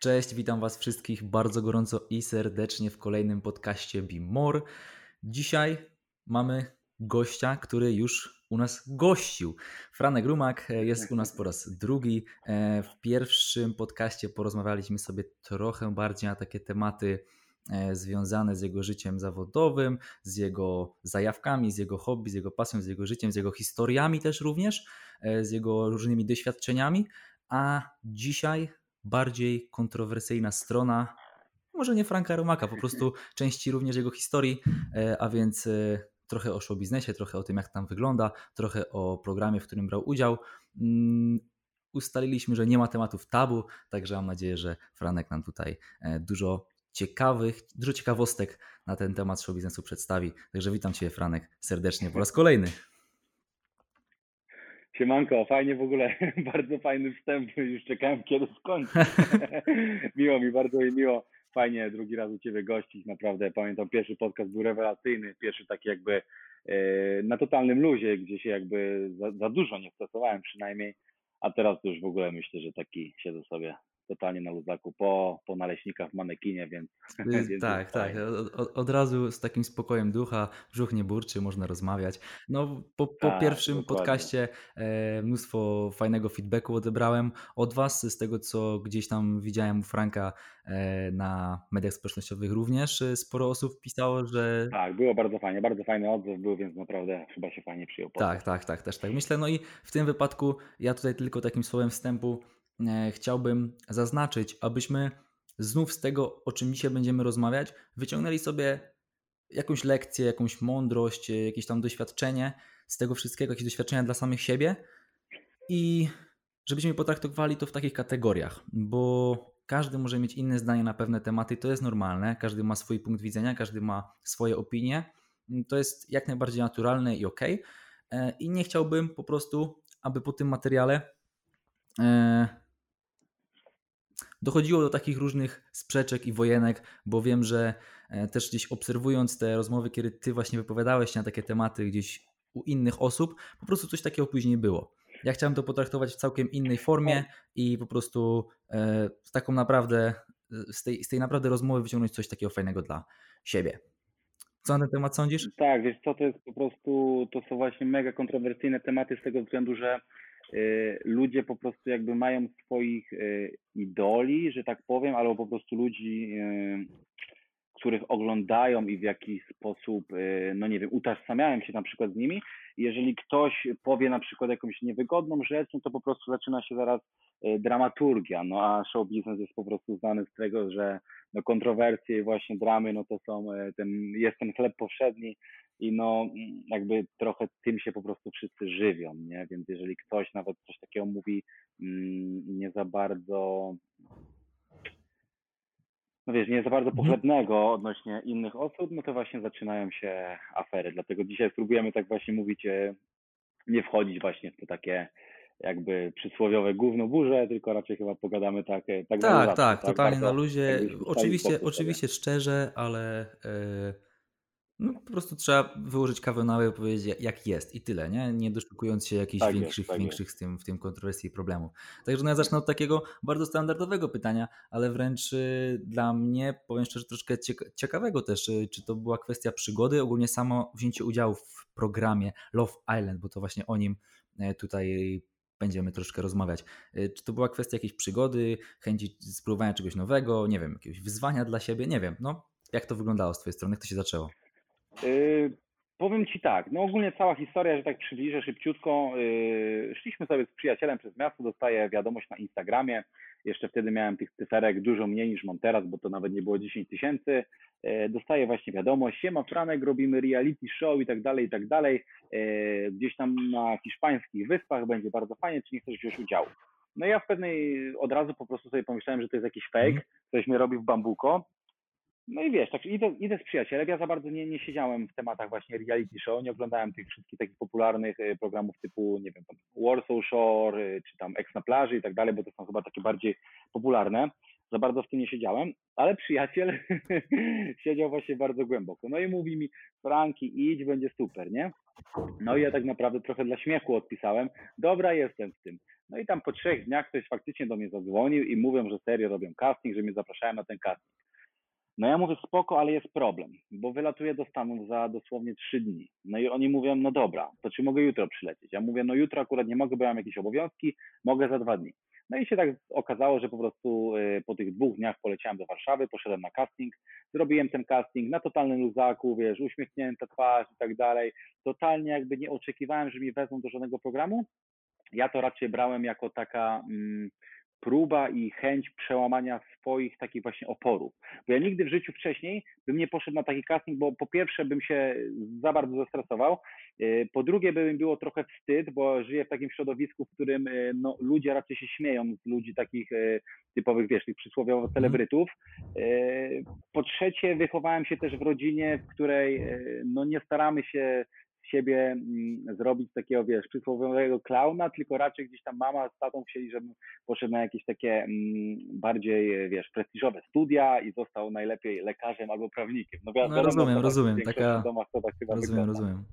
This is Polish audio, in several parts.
Cześć, witam Was wszystkich bardzo gorąco i serdecznie w kolejnym podcaście Be More. Dzisiaj mamy gościa, który już u nas gościł. Franek Rumak e, jest u nas po raz drugi. E, w pierwszym podcaście porozmawialiśmy sobie trochę bardziej na takie tematy e, związane z jego życiem zawodowym, z jego zajawkami, z jego hobby, z jego pasją, z jego życiem, z jego historiami też również, z jego różnymi doświadczeniami. A dzisiaj bardziej kontrowersyjna strona, może nie Franka Romaka, po prostu części również jego historii, a więc trochę o show biznesie, trochę o tym, jak tam wygląda, trochę o programie, w którym brał udział. Mm, ustaliliśmy, że nie ma tematów tabu, także mam nadzieję, że Franek nam tutaj e, dużo ciekawych, dużo ciekawostek na ten temat show biznesu przedstawi. Także witam Cię, Franek, serdecznie po raz kolejny. Siemanko, fajnie w ogóle, bardzo fajny wstęp, już czekałem kiedy skończy. miło mi, bardzo mi miło. Fajnie drugi raz u Ciebie gościć, naprawdę. Pamiętam pierwszy podcast był rewelacyjny, pierwszy taki jakby e, na totalnym luzie, gdzie się jakby za, za dużo nie stosowałem przynajmniej, a teraz to już w ogóle myślę, że taki siedzę sobie totalnie na luzaku po, po naleśnikach w manekinie, więc... więc tak, tak. Od, od, razu z takim spokojem ducha, brzuch nie burczy, można rozmawiać. No, po, po tak, pierwszym dokładnie. podcaście e, mnóstwo fajnego feedbacku odebrałem od Was, z tego co gdzieś tam widziałem u Franka e, na mediach społecznościowych również e, sporo osób pisało, że... Tak, było bardzo fajnie, bardzo fajny odzew był, więc naprawdę chyba się fajnie przyjął. Tak, tak, tak, też tak myślę. No i w tym wypadku ja tutaj tylko takim słowem wstępu chciałbym zaznaczyć, abyśmy znów z tego, o czym dzisiaj będziemy rozmawiać, wyciągnęli sobie jakąś lekcję, jakąś mądrość, e, jakieś tam doświadczenie z tego wszystkiego, jakieś doświadczenia dla samych siebie i żebyśmy potraktowali to w takich kategoriach, bo każdy może mieć inne zdanie na pewne tematy, to jest normalne, każdy ma swój punkt widzenia, każdy ma swoje opinie, to jest jak najbardziej naturalne i ok. E, I nie chciałbym po prostu, aby po tym materiale dochodziło do takich różnych sprzeczek i wojenek, bo wiem, że e, też gdzieś obserwując te rozmowy, kiedy ty właśnie wypowiadałeś się na takie tematy gdzieś u innych osób, po prostu coś takiego później było. Ja chciałem to potraktować w całkiem innej formie i po prostu e, z taką naprawdę, e, z tej, z tej naprawdę rozmowy wyciągnąć coś takiego fajnego dla siebie. Co na ten temat sądzisz? Tak, wiesz co, to jest po prostu, to są właśnie mega kontrowersyjne tematy z tego względu, że ludzie po prostu jakby mają swoich y, idoli, że tak powiem, albo po prostu ludzi, y, których oglądają i w jakiś sposób, no nie wiem, utożsamiają się na przykład z nimi. Jeżeli ktoś powie na przykład jakąś niewygodną rzecz, no to po prostu zaczyna się zaraz dramaturgia, no a show business jest po prostu znany z tego, że no kontrowersje i właśnie dramy, no to są ten, jest ten chleb powszedni i no jakby trochę tym się po prostu wszyscy żywią, nie? Więc jeżeli ktoś nawet coś takiego mówi mm, nie za bardzo no wiesz, nie za bardzo mhm. pochlebnego odnośnie innych osób, no to właśnie zaczynają się afery. Dlatego dzisiaj spróbujemy tak właśnie mówić, e, nie wchodzić właśnie w te takie jakby przysłowiowe gówno burze, tylko raczej chyba pogadamy tak e, tak, tak, tak, tak, totalnie na luzie. Oczywiście, oczywiście szczerze, ale yy no, po prostu trzeba wyłożyć kawę na i powiedzieć jak jest i tyle, nie? Nie doszukując się jakichś tak większych, jest, tak większych z tym, w tym kontrowersji i problemów. Także no ja zacznę od takiego bardzo standardowego pytania, ale wręcz y, dla mnie, powiem szczerze, troszkę ciekawego też, y, czy to była kwestia przygody, ogólnie samo wzięcie udziału w programie Love Island, bo to właśnie o nim e, tutaj będziemy troszkę rozmawiać. E, czy to była kwestia jakiejś przygody, chęci spróbowania czegoś nowego, nie wiem, jakiegoś wyzwania dla siebie, nie wiem, no jak to wyglądało z twojej strony, jak to się zaczęło? Yy, powiem Ci tak, no ogólnie cała historia, że tak przybliżę szybciutko. Yy, szliśmy sobie z przyjacielem przez miasto, dostaję wiadomość na Instagramie. Jeszcze wtedy miałem tych cyferek dużo mniej niż mam teraz, bo to nawet nie było 10 tysięcy. Yy, dostaję właśnie wiadomość, siema Franek, robimy reality show i tak dalej, i tak dalej. Yy, gdzieś tam na hiszpańskich wyspach będzie bardzo fajnie, czy nie chcesz wziąć udziału? No ja w pewnej od razu po prostu sobie pomyślałem, że to jest jakiś fake, mhm. ktoś mnie robi w bambuko no i wiesz, tak idę, idę z przyjacielem, ja za bardzo nie, nie siedziałem w tematach właśnie reality show, nie oglądałem tych wszystkich takich popularnych e, programów typu, nie wiem, Warsaw Shore, e, czy tam Ex na plaży i tak dalej, bo to są chyba takie bardziej popularne. Za bardzo w tym nie siedziałem, ale przyjaciel siedział właśnie bardzo głęboko. No i mówi mi, Franki, idź, będzie super, nie? No i ja tak naprawdę trochę dla śmiechu odpisałem, dobra, jestem w tym. No i tam po trzech dniach ktoś faktycznie do mnie zadzwonił i mówią, że serio robią casting, że mnie zapraszają na ten casting. No ja mówię spoko, ale jest problem, bo wylatuję do Stanów za dosłownie trzy dni. No i oni mówią, no dobra, to czy mogę jutro przylecieć? Ja mówię, no jutro akurat nie mogę, bo mam jakieś obowiązki, mogę za dwa dni. No i się tak okazało, że po prostu y, po tych dwóch dniach poleciałem do Warszawy, poszedłem na casting, zrobiłem ten casting na totalnym luzaku, wiesz, uśmiechnięta twarz i tak dalej. Totalnie jakby nie oczekiwałem, że mi wezmą do żadnego programu. Ja to raczej brałem jako taka mm, próba i chęć przełamania swoich takich właśnie oporów. Bo ja nigdy w życiu wcześniej bym nie poszedł na taki casting, bo po pierwsze bym się za bardzo zestresował, y, po drugie by mi było trochę wstyd, bo żyję w takim środowisku, w którym y, no, ludzie raczej się śmieją z ludzi takich y, typowych, wiesz, tych przysłowiowo mhm. celebrytów. Po trzecie wychowałem się też w rodzinie, w której no, nie staramy się siebie mm, zrobić takiego, wiesz, przysłowiowego klauna, tylko raczej gdzieś tam mama z tatą chcieli, żebym poszedł na jakieś takie mm, bardziej, wiesz, prestiżowe studia i został najlepiej lekarzem albo prawnikiem. No, no rozumiem, rozumiem. Taka... Domach to tak chyba rozumiem, wygląda. rozumiem.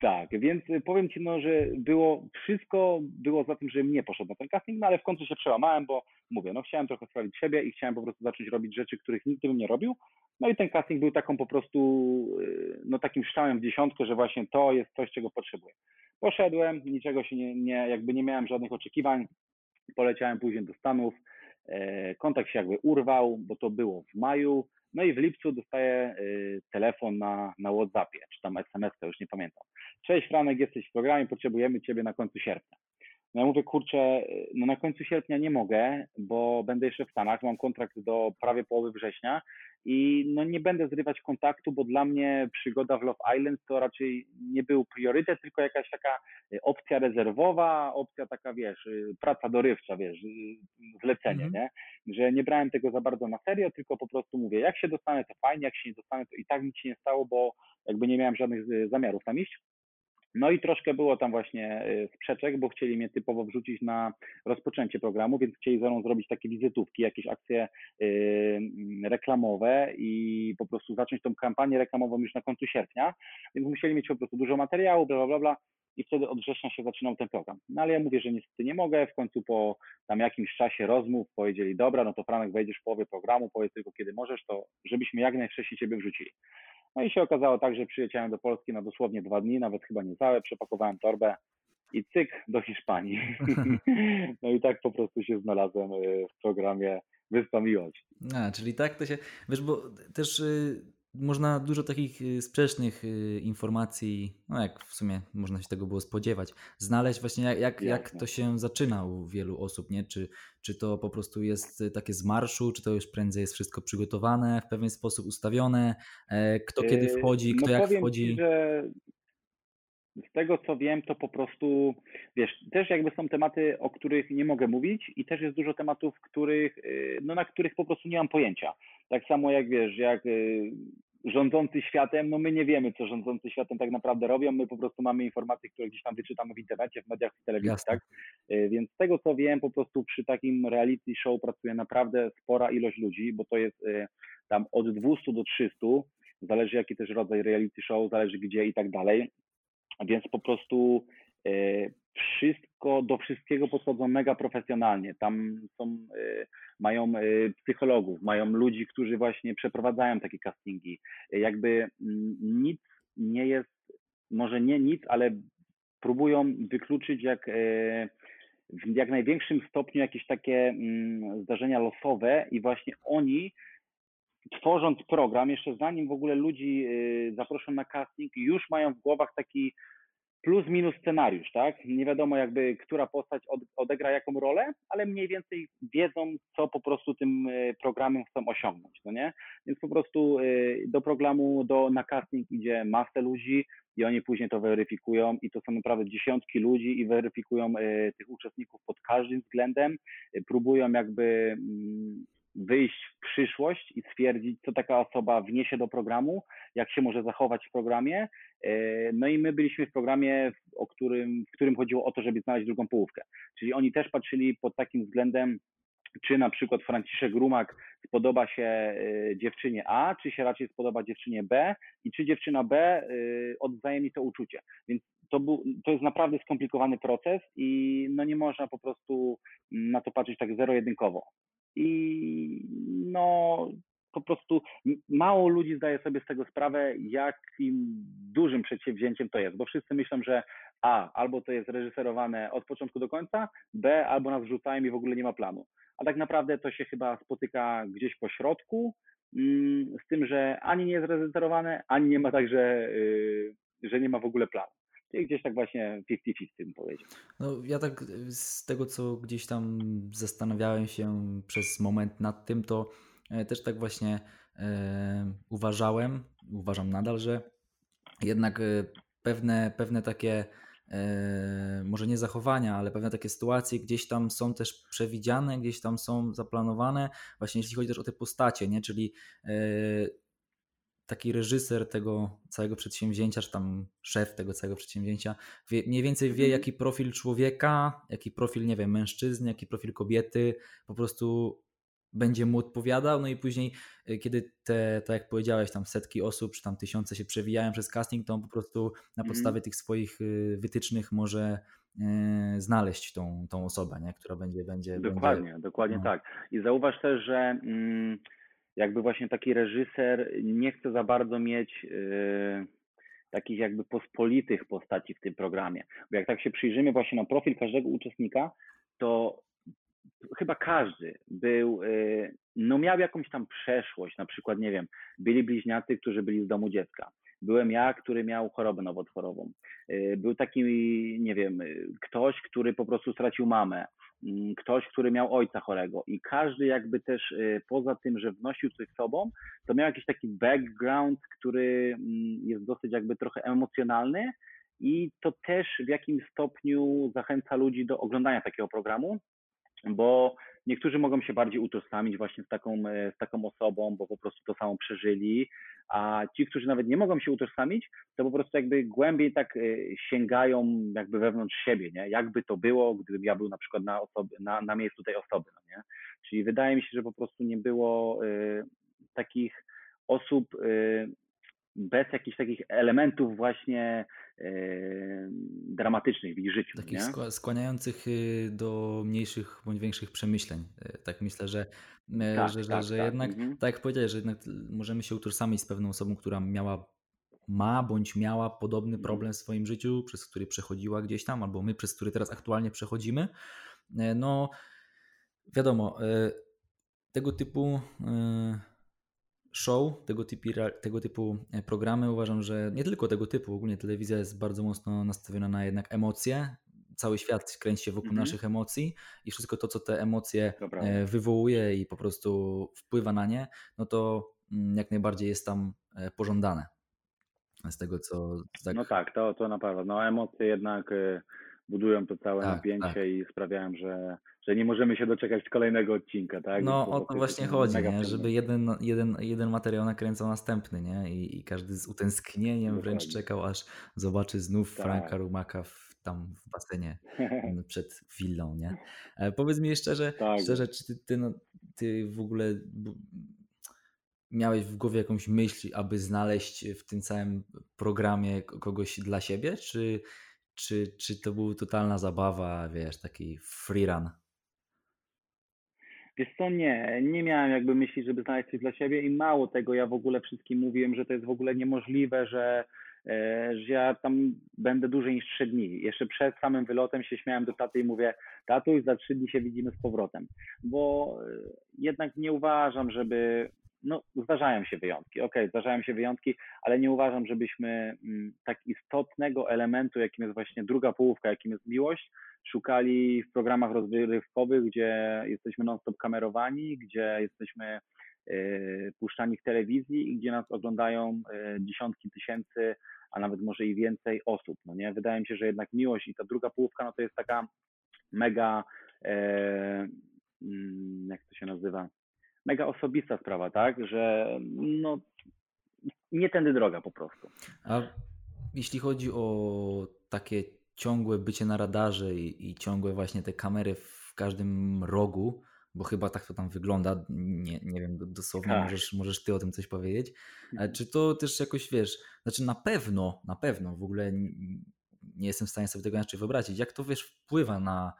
Tak, więc powiem Ci, no, że było, wszystko było za tym, że nie poszedł na ten casting, no ale w końcu się przełamałem, bo mówię, no chciałem trochę sprawdzić siebie i chciałem po prostu zacząć robić rzeczy, których nigdy bym nie robił, no i ten casting był taką po prostu, y, no takim strzałem w dziesiątkę, że właśnie to jest coś, czego potrzebuję. Poszedłem, niczego się nie, nie jakby nie miałem żadnych oczekiwań, poleciałem później do Stanów, e, kontakt się jakby urwał, bo to było w maju, no i w lipcu dostaję y, telefon na, na WhatsAppie, czy tam SMS, już nie pamiętam. Cześć Franek, jesteś w programie, potrzebujemy Ciebie na końcu sierpnia. No ja mówię, kurczę, no na końcu sierpnia nie mogę, bo będę jeszcze w Stanach, mam kontrakt do prawie połowy września i no nie będę zrywać kontaktu, bo dla mnie przygoda w Love Island to raczej nie był priorytet, tylko jakaś taka opcja rezerwowa, opcja taka, wiesz, praca dorywcza, wiesz, zlecenie, mm -hmm. nie? Że nie brałem tego za bardzo na serio, tylko po prostu mówię, jak się dostanę, to fajnie, jak się nie dostanę, to i tak nic się nie stało, bo jakby nie miałem żadnych zamiarów tam iść. No i troszkę było tam właśnie y, sprzeczek, bo chcieli mnie typowo wrzucić na rozpoczęcie programu, więc chcieli ze mną zrobić takie wizytówki, jakieś akcje y, reklamowe i po prostu zacząć tą kampanię reklamową już na końcu sierpnia, więc musieli mieć po prostu dużo materiału, bla, bla, bla, bla i wtedy od września się zaczynał ten program. No ale ja mówię, że niestety nie mogę, w końcu po tam jakimś czasie rozmów powiedzieli, dobra, no to Franek wejdziesz w połowie programu, powiedz tylko kiedy możesz, to żebyśmy jak najwcześniej Ciebie wrzucili. No i się okazało tak, że przyjechałem do Polski na dosłownie dwa dni, nawet chyba nie całe, przepakowałem torbę i cyk do Hiszpanii. no i tak po prostu się znalazłem e, w programie Wyspa Miłości. A, czyli tak to się, wiesz, bo też y, można dużo takich y, sprzecznych y, informacji, no jak w sumie można się tego było spodziewać, znaleźć właśnie jak, jak, jak to się zaczyna u wielu osób, nie? Czy, czy to po prostu jest takie z marszu, czy to już prędzej jest wszystko przygotowane, w pewien sposób ustawione, e, kto kiedy wchodzi, kto no jak wchodzi. Ci, że z tego co wiem, to po prostu, wiesz, też jakby są tematy, o których nie mogę mówić i też jest dużo tematów, których, y, no na których po prostu nie mam pojęcia. Tak samo jak wiesz, jak rządzący światem, no my nie wiemy, co rządzący światem tak naprawdę robią, my po prostu mamy informacje, które gdzieś tam wyczytamy w internecie, w mediach, w telewizji, Jasne. tak? Y, więc z tego co wiem, po prostu przy takim reality show pracuje naprawdę spora ilość ludzi, bo to jest y, tam od 200 do 300, zależy jaki też rodzaj reality show, zależy gdzie i tak dalej. Więc po prostu y, wszystko, do wszystkiego podchodzą mega profesjonalnie. Tam są, mają psychologów, mają ludzi, którzy właśnie przeprowadzają takie castingi. Jakby mm, nic nie jest, może nie nic, ale próbują wykluczyć jak w jak największym stopniu jakieś takie mm, zdarzenia losowe i właśnie oni tworząc program, jeszcze zanim w ogóle ludzi zaproszą na casting, już mają w głowach taki plus minus scenariusz, tak? Nie wiadomo jakby, która postać od, odegra jaką rolę, ale mniej więcej wiedzą, co po prostu tym e, programem chcą osiągnąć, no nie? Więc po prostu e, do programu, do, na casting idzie masę ludzi i oni później to weryfikują i to są naprawdę dziesiątki ludzi i weryfikują e, tych uczestników pod każdym względem, próbują jakby mm, wyjść w przyszłość i stwierdzić, co taka osoba wniesie do programu, jak się może zachować w programie. E, no i my byliśmy w programie, o którym, w którym chodziło o to, żeby znaleźć drugą połówkę. Czyli oni też patrzyli pod takim względem, czy na przykład Franciszek Rumak spodoba się dziewczynie A, czy się raczej spodoba dziewczynie B i czy dziewczyna B odwzajemni to uczucie. Więc to, był, to jest naprawdę skomplikowany proces i no nie można po prostu na to patrzeć tak zero-jedynkowo. I no po prostu mało ludzi zdaje sobie z tego sprawę, jakim dużym przedsięwzięciem to jest, bo wszyscy myślą, że A, albo to jest reżyserowane od początku do końca, B, albo nas wrzucają i w ogóle nie ma planu. A tak naprawdę to się chyba spotyka gdzieś po środku, mm, z tym, że ani nie jest reżyserowane, ani nie ma także, y, że nie ma w ogóle planu. Gdzieś tak właśnie 50-50 bym powiedział. No ja tak z tego, co gdzieś tam zastanawiałem się przez moment nad tym, to E, też tak właśnie e, uważałem, uważam nadal, że jednak e, pewne, pewne takie może nie zachowania, ale pewne takie sytuacje gdzieś tam są też przewidziane, gdzieś tam są zaplanowane, właśnie jeśli chodzi też o te postacie, nie? czyli taki reżyser tego całego przedsięwzięcia, czy tam szef tego całego przedsięwzięcia, wie, mniej więcej wie, mhm. jaki profil człowieka, jaki profil, nie wiem, mężczyzny, jaki profil kobiety po prostu będzie mu odpowiadał, no i później, y, kiedy te, tak jak powiedziałeś, tam setki osób, czy tam tysiące się przewijają przez casting, to on po prostu na mhm. podstawie mm. tych swoich y, wytycznych może y, znaleźć tą, tą osobę, nie? która będzie... będzie dokładnie, będzie, dokładnie no. tak. I zauważ też, że mm, jakby właśnie taki reżyser nie chce za bardzo mieć takich jakby pospolitych postaci w tym programie. Bo jak tak się przyjrzymy właśnie na profil każdego uczestnika, to chyba każdy był, y, no miał jakąś tam przeszłość, na przykład, nie wiem, byli bliźniacy, którzy byli z domu dziecka. Byłem ja, który miał chorobę nowotworową. Y, był taki, nie wiem, ktoś, który po prostu stracił mamę. Mm, ktoś, który miał ojca chorego. I każdy jakby też y, poza tym, że wnosił coś sobą, to miał jakiś taki background, który mm, jest dosyć jakby trochę emocjonalny, i to też w jakimś stopniu zachęca ludzi do oglądania takiego programu, bo niektórzy mogą się bardziej utożsamić właśnie z taką, e, z taką osobą, bo po prostu to samo przeżyli, a ci, którzy nawet nie mogą się utożsamić, to po prostu jakby głębiej tak e, sięgają jakby wewnątrz siebie, nie? Jakby to było, gdybym ja był na przykład na, osoby, na, na miejscu tej osoby, no nie? Czyli wydaje mi się, że po prostu nie było y, takich osób y, bez jakichś takich elementów właśnie dramatycznych w ich życiu. Takich nie? skłaniających y, do mniejszych bądź większych przemyśleń. Y, tak myślę, że, y, tak, że, tak, że, tak. jednak, mhm. tak jak powiedziałeś, że jednak możemy się utożsamić z pewną osobą, która miała ma bądź miała podobny mhm. problem w swoim życiu, przez który przechodziła gdzieś tam, albo my, przez który teraz aktualnie przechodzimy. No, wiadomo, tego typu show, tego typu, tego typu e, programy, uważam, że nie tylko tego typu, ogólnie telewizja jest bardzo mocno nastawiona na jednak emocje. Cały świat kręci się wokół mm -hmm. naszych emocji i wszystko to, co te emocje Dobra. E, wywołuje i po prostu wpływa na nie, no to mm, jak najbardziej jest tam e, pożądane. Z tego, co. Tak... No tak, to, to na pewno. No, emocje jednak budują to całe tak, napięcie tak. i sprawiają, że, że nie możemy się doczekać kolejnego odcinka, tak? No o to właśnie chodzi, nie? żeby jeden, jeden, jeden materiał nakręcał następny, nie? I, i każdy z utęsknieniem Dokładnie. wręcz czekał, aż zobaczy znów tak. Franka Rumaka w, tam w basenie przed willą, nie? E, powiedz mi szczerze, tak. szczerze czy ty, ty, no, ty w ogóle miałeś w głowie jakąś myśl, aby znaleźć w tym całym programie kogoś dla siebie, czy czy, czy to była totalna zabawa, wiesz, taki free run? Wiesz co, nie, nie miałem jakby myśli, żeby znaleźć coś dla siebie i mało tego, ja w ogóle wszystkim mówiłem, że to jest w ogóle niemożliwe, że, e, że ja tam będę dłużej niż trzy dni. Jeszcze przed samym wylotem się śmiałem do taty i mówię, tatuś, za trzy dni się widzimy z powrotem, bo e, jednak nie uważam, żeby no, zdarzają się wyjątki, okej, okay, zdarzają się wyjątki, ale nie uważam, żebyśmy mm, tak istotnego elementu, jakim jest właśnie druga połówka, jakim jest miłość, w programach rozrywkowych, gdzie jesteśmy non-stop kamerowani, gdzie jesteśmy y, puszczani w telewizji i gdzie nas oglądają y, dziesiątki tysięcy, a nawet może i więcej osób, no nie? Wydaje mi się, że jednak miłość i ta druga połówka, no to jest taka mega, e, jak to się nazywa, mega osobista sprawa, tak, że no nie tędy droga po prostu. A jeśli chodzi o takie ciągłe bycie na radarze i, i ciągłe właśnie te kamery w każdym rogu bo chyba tak to tam wygląda, nie, nie wiem dosłownie, Tak. możesz, możesz ty o tym coś powiedzieć. Ale czy to też jakoś, wiesz, znaczy na pewno, na pewno w ogóle nie jestem w stanie sobie tego inaczej wyobrazić, jak to, wiesz, wpływa na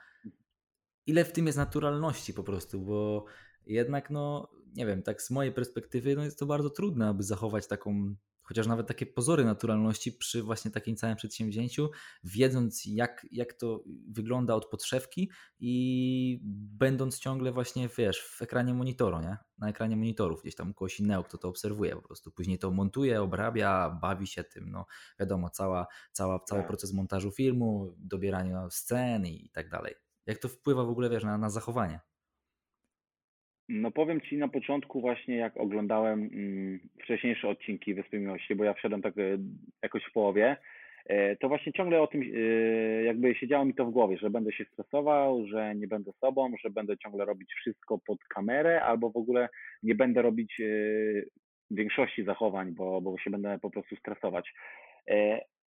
ile w tym jest naturalności po prostu, bo jednak, no, nie wiem, tak z mojej perspektywy, no jest to bardzo trudne, aby zachować taką chociaż nawet takie pozory naturalności przy właśnie takim całym przedsięwzięciu, wiedząc jak, jak to wygląda od podszewki i będąc ciągle właśnie, wiesz, w ekranie monitoru, nie? Na ekranie monitorów, gdzieś tam kogoś innego, kto to obserwuje po prostu. Później to montuje, obrabia, bawi się tym, no wiadomo, cała, cała, cały tak. proces montażu filmu, dobierania scen i tak dalej. Jak to wpływa w ogóle, wiesz, na, na zachowanie? No powiem Ci na początku właśnie, jak oglądałem mm, wcześniejsze odcinki Wyspy Miłości, bo ja wszedłem tak e, jakoś w połowie, e, to właśnie ciągle o tym e, jakby siedziało mi to w głowie, że będę się stresował, że nie będę sobą, że będę ciągle robić wszystko pod kamerę, albo w ogóle nie będę robić większości zachowań, bo, bo się będę po prostu stresować.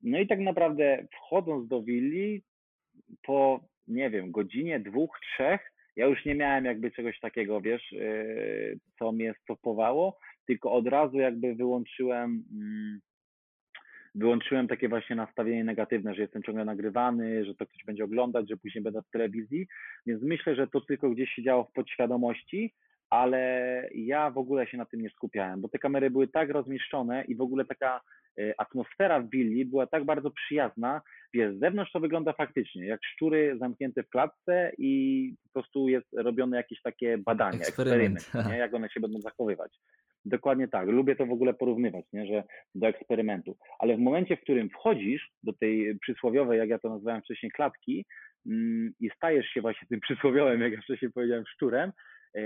No i tak naprawdę wchodząc do willi, po nie wiem, godzinie, dwóch, trzech, ja już nie miałem jakby czegoś takiego, wiesz, yy, co mnie stopowało, tylko od razu jakby wyłączyłem, mm, wyłączyłem takie właśnie nastawienie negatywne, że jestem ciągle nagrywany, że to ktoś będzie oglądać, że później będę w telewizji, więc myślę, że to tylko gdzieś się działo w podświadomości, ale ja w ogóle się na tym nie skupiałem, bo te kamery były tak rozmieszczone i w ogóle taka y, atmosfera w willi była tak bardzo przyjazna, wiesz, z zewnątrz to wygląda faktycznie jak szczury zamknięte w klatce i po prostu jest robione jakieś takie badanie, eksperyment, eksperyment nie? jak one się będą zachowywać. Dokładnie tak. Lubię to w ogóle porównywać, nie? że do eksperymentu. Ale w momencie, w którym wchodzisz do tej przysłowiowej, jak ja to nazwałem wcześniej, klatki mm, i stajesz się właśnie tym przysłowiowym, jak ja wcześniej powiedziałem, szczurem, to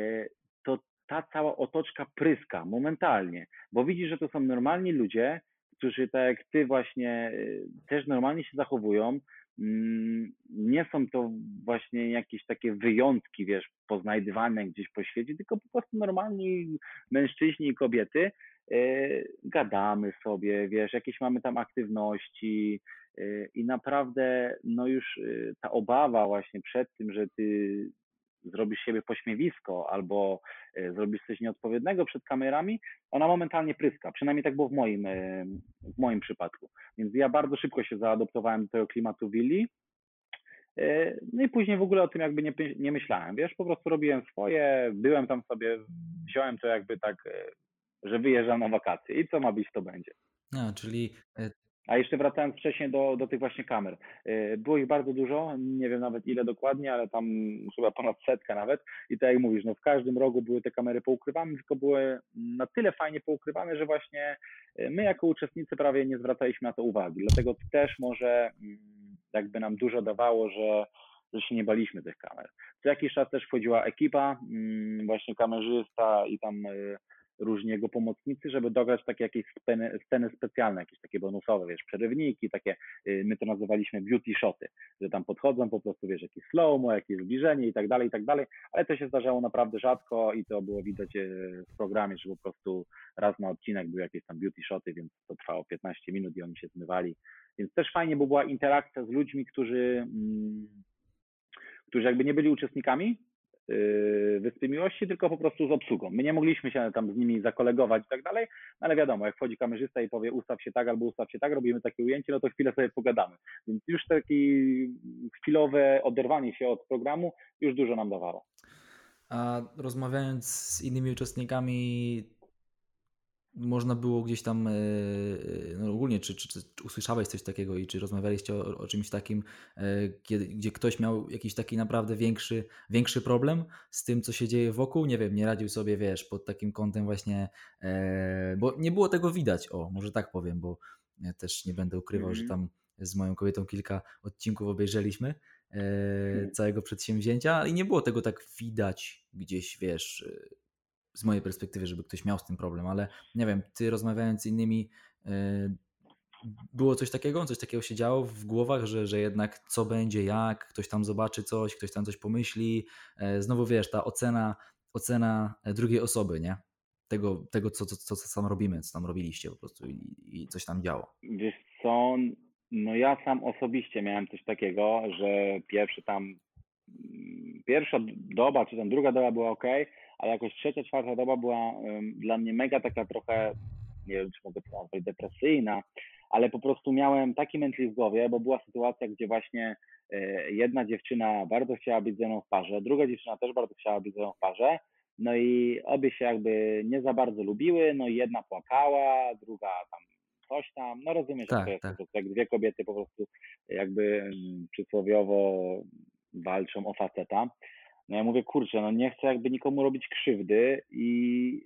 ta cała otoczka pryska momentalnie, bo widzisz, że to są normalni ludzie, którzy tak jak ty właśnie y, też normalnie się zachowują. Mm, nie są to właśnie jakieś takie wyjątki, wiesz, poznajdywane gdzieś po świecie, tylko po prostu normalni mężczyźni i kobiety. Y, gadamy sobie, wiesz, jakieś mamy tam aktywności y, i naprawdę, no już ta obawa właśnie przed tym, że ty zrobisz siebie pośmiewisko albo e, zrobisz coś nieodpowiednego przed kamerami, ona momentalnie pryska. Przynajmniej tak było w moim, e, w moim przypadku. Więc ja bardzo szybko się zaadoptowałem do tego klimatu willi. E, no i później w ogóle o tym jakby nie, nie myślałem, wiesz, po prostu robiłem swoje, byłem tam sobie, wziąłem to jakby tak, że wyjeżdżam na wakacje i co ma być, to będzie. No, czyli a jeszcze wracając wcześniej do, do tych właśnie kamer. Y, było ich bardzo dużo, nie wiem nawet ile dokładnie, ale tam chyba ponad setka nawet. I tak jak mówisz, no w każdym rogu były te kamery poukrywane, tylko były na tyle fajnie poukrywane, że właśnie y, my jako uczestnicy prawie nie zwracaliśmy na to uwagi. Dlatego też może mm, jakby nam dużo dawało, że że się nie baliśmy tych kamer. Co jakiś czas też wchodziła ekipa, mm, właśnie kamerzysta i tam y, różni jego pomocnicy, żeby dograć takie jakieś sceny, sceny specjalne, jakieś takie bonusowe, wiesz, przerywniki, takie, y, my to nazywaliśmy beauty shoty, że tam podchodzą po prostu, wiesz, jakieś slow-mo, jakieś zbliżenie i tak dalej, i tak dalej, ale to się zdarzało naprawdę rzadko i to było widać y, w programie, że po prostu raz na odcinek były jakieś tam beauty shoty, więc to trwało 15 minut i oni się zmywali, więc też fajnie, bo była interakcja z ludźmi, którzy, mm, którzy jakby nie byli uczestnikami, Wyspy Miłości, tylko po prostu z obsługą. My nie mogliśmy się tam z nimi zakolegować i tak dalej, no ale wiadomo, jak wchodzi kamerzysta i powie ustaw się tak albo ustaw się tak, robimy takie ujęcie, no to chwilę sobie pogadamy. Więc już takie chwilowe oderwanie się od programu już dużo nam dawało. A rozmawiając z innymi uczestnikami można było gdzieś tam, e, e, no ogólnie, czy, czy, czy, usłyszałeś coś takiego i czy rozmawialiście o, o czymś takim, e, kiedy, gdzie ktoś miał jakiś taki naprawdę większy, większy problem z tym, co się dzieje wokół? Nie wiem, nie radził sobie, wiesz, pod takim kątem właśnie, bo nie było tego widać, o, może tak powiem, bo ja też nie będę ukrywał, mm -hmm. że mhm. tam z moją kobietą kilka odcinków obejrzeliśmy mm. całego przedsięwzięcia i nie było tego tak widać gdzieś, wiesz, z mojej perspektywy, żeby ktoś miał z tym problem, ale nie wiem, ty rozmawiając z innymi, y, było coś takiego, coś takiego się działo w głowach, że, że jednak co będzie, jak, ktoś tam zobaczy coś, ktoś tam coś pomyśli. E, znowu wiesz, ta ocena, ocena drugiej osoby, nie? Tego, tego co, co, co, co tam robimy, co tam robiliście po prostu i, i coś tam działo. Wiesz co, no ja sam osobiście miałem coś takiego, że pierwszy tam mm, pierwsza doba, czy tam druga doba była ok, ale jakoś trzecia, czwarta doba była dla mnie mega taka trochę, nie wiem, czy mogę nazwać, depresyjna, ale po prostu miałem taki mętlik w głowie, bo była sytuacja, gdzie właśnie e, jedna dziewczyna bardzo chciała być ze mną w parze, druga dziewczyna też bardzo chciała być ze mną w parze, no i obie się jakby nie za bardzo lubiły, no i jedna płakała, druga tam coś tam, no rozumiesz, tak, to jest tak. po prostu jak dwie kobiety po prostu jakby mm, przysłowiowo walczą o faceta. No ja mówię, kurczę, no nie chcę jakby nikomu robić krzywdy i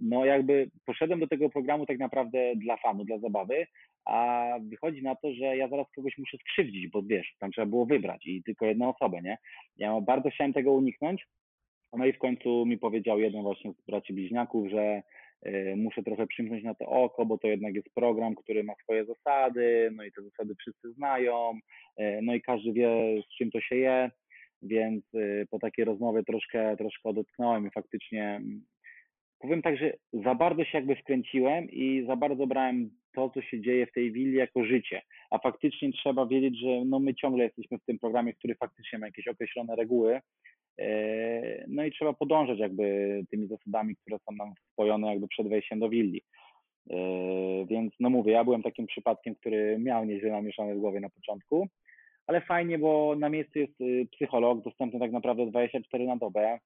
no jakby poszedłem do tego programu tak naprawdę dla fanu, dla zabawy, a wychodzi na to, że ja zaraz kogoś muszę skrzywdzić, bo wiesz, tam trzeba było wybrać i tylko jedną osobę, nie? Ja bardzo chciałem tego uniknąć, no i w końcu mi powiedział jeden właśnie z braci bliźniaków, że y, muszę trochę przymknąć na to oko, bo to jednak jest program, który ma swoje zasady, no i te zasady wszyscy znają, y, no i każdy wie, z czym to się je, więc y, po takiej rozmowie troszkę, troszkę odetchnąłem i faktycznie mm, powiem tak, że za bardzo się jakby wkręciłem i za bardzo brałem to, co się dzieje w tej willi jako życie. A faktycznie trzeba wiedzieć, że no my ciągle jesteśmy w tym programie, który faktycznie ma jakieś określone reguły. E, no i trzeba podążać jakby tymi zasadami, które są nam spojone jakby przed wejściem do willi. E, więc no mówię, ja byłem takim przypadkiem, który miał nieźle namieszane w głowie na początku, ale fajnie, bo na miejscu jest y, psycholog, dostępny tak naprawdę 24 na dobę,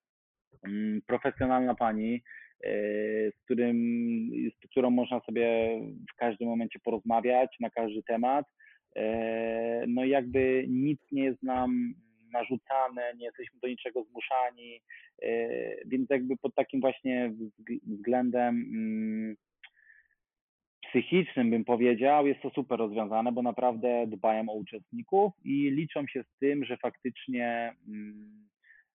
mm, profesjonalna pani, z, którym, z którą można sobie w każdym momencie porozmawiać na każdy temat. E, no i jakby nic nie jest nam narzucane, nie jesteśmy do niczego zmuszani, e, więc jakby pod takim właśnie względem mm, psychicznym bym powiedział, jest to super rozwiązane, bo naprawdę dbają o uczestników i liczą się z tym, że faktycznie mm,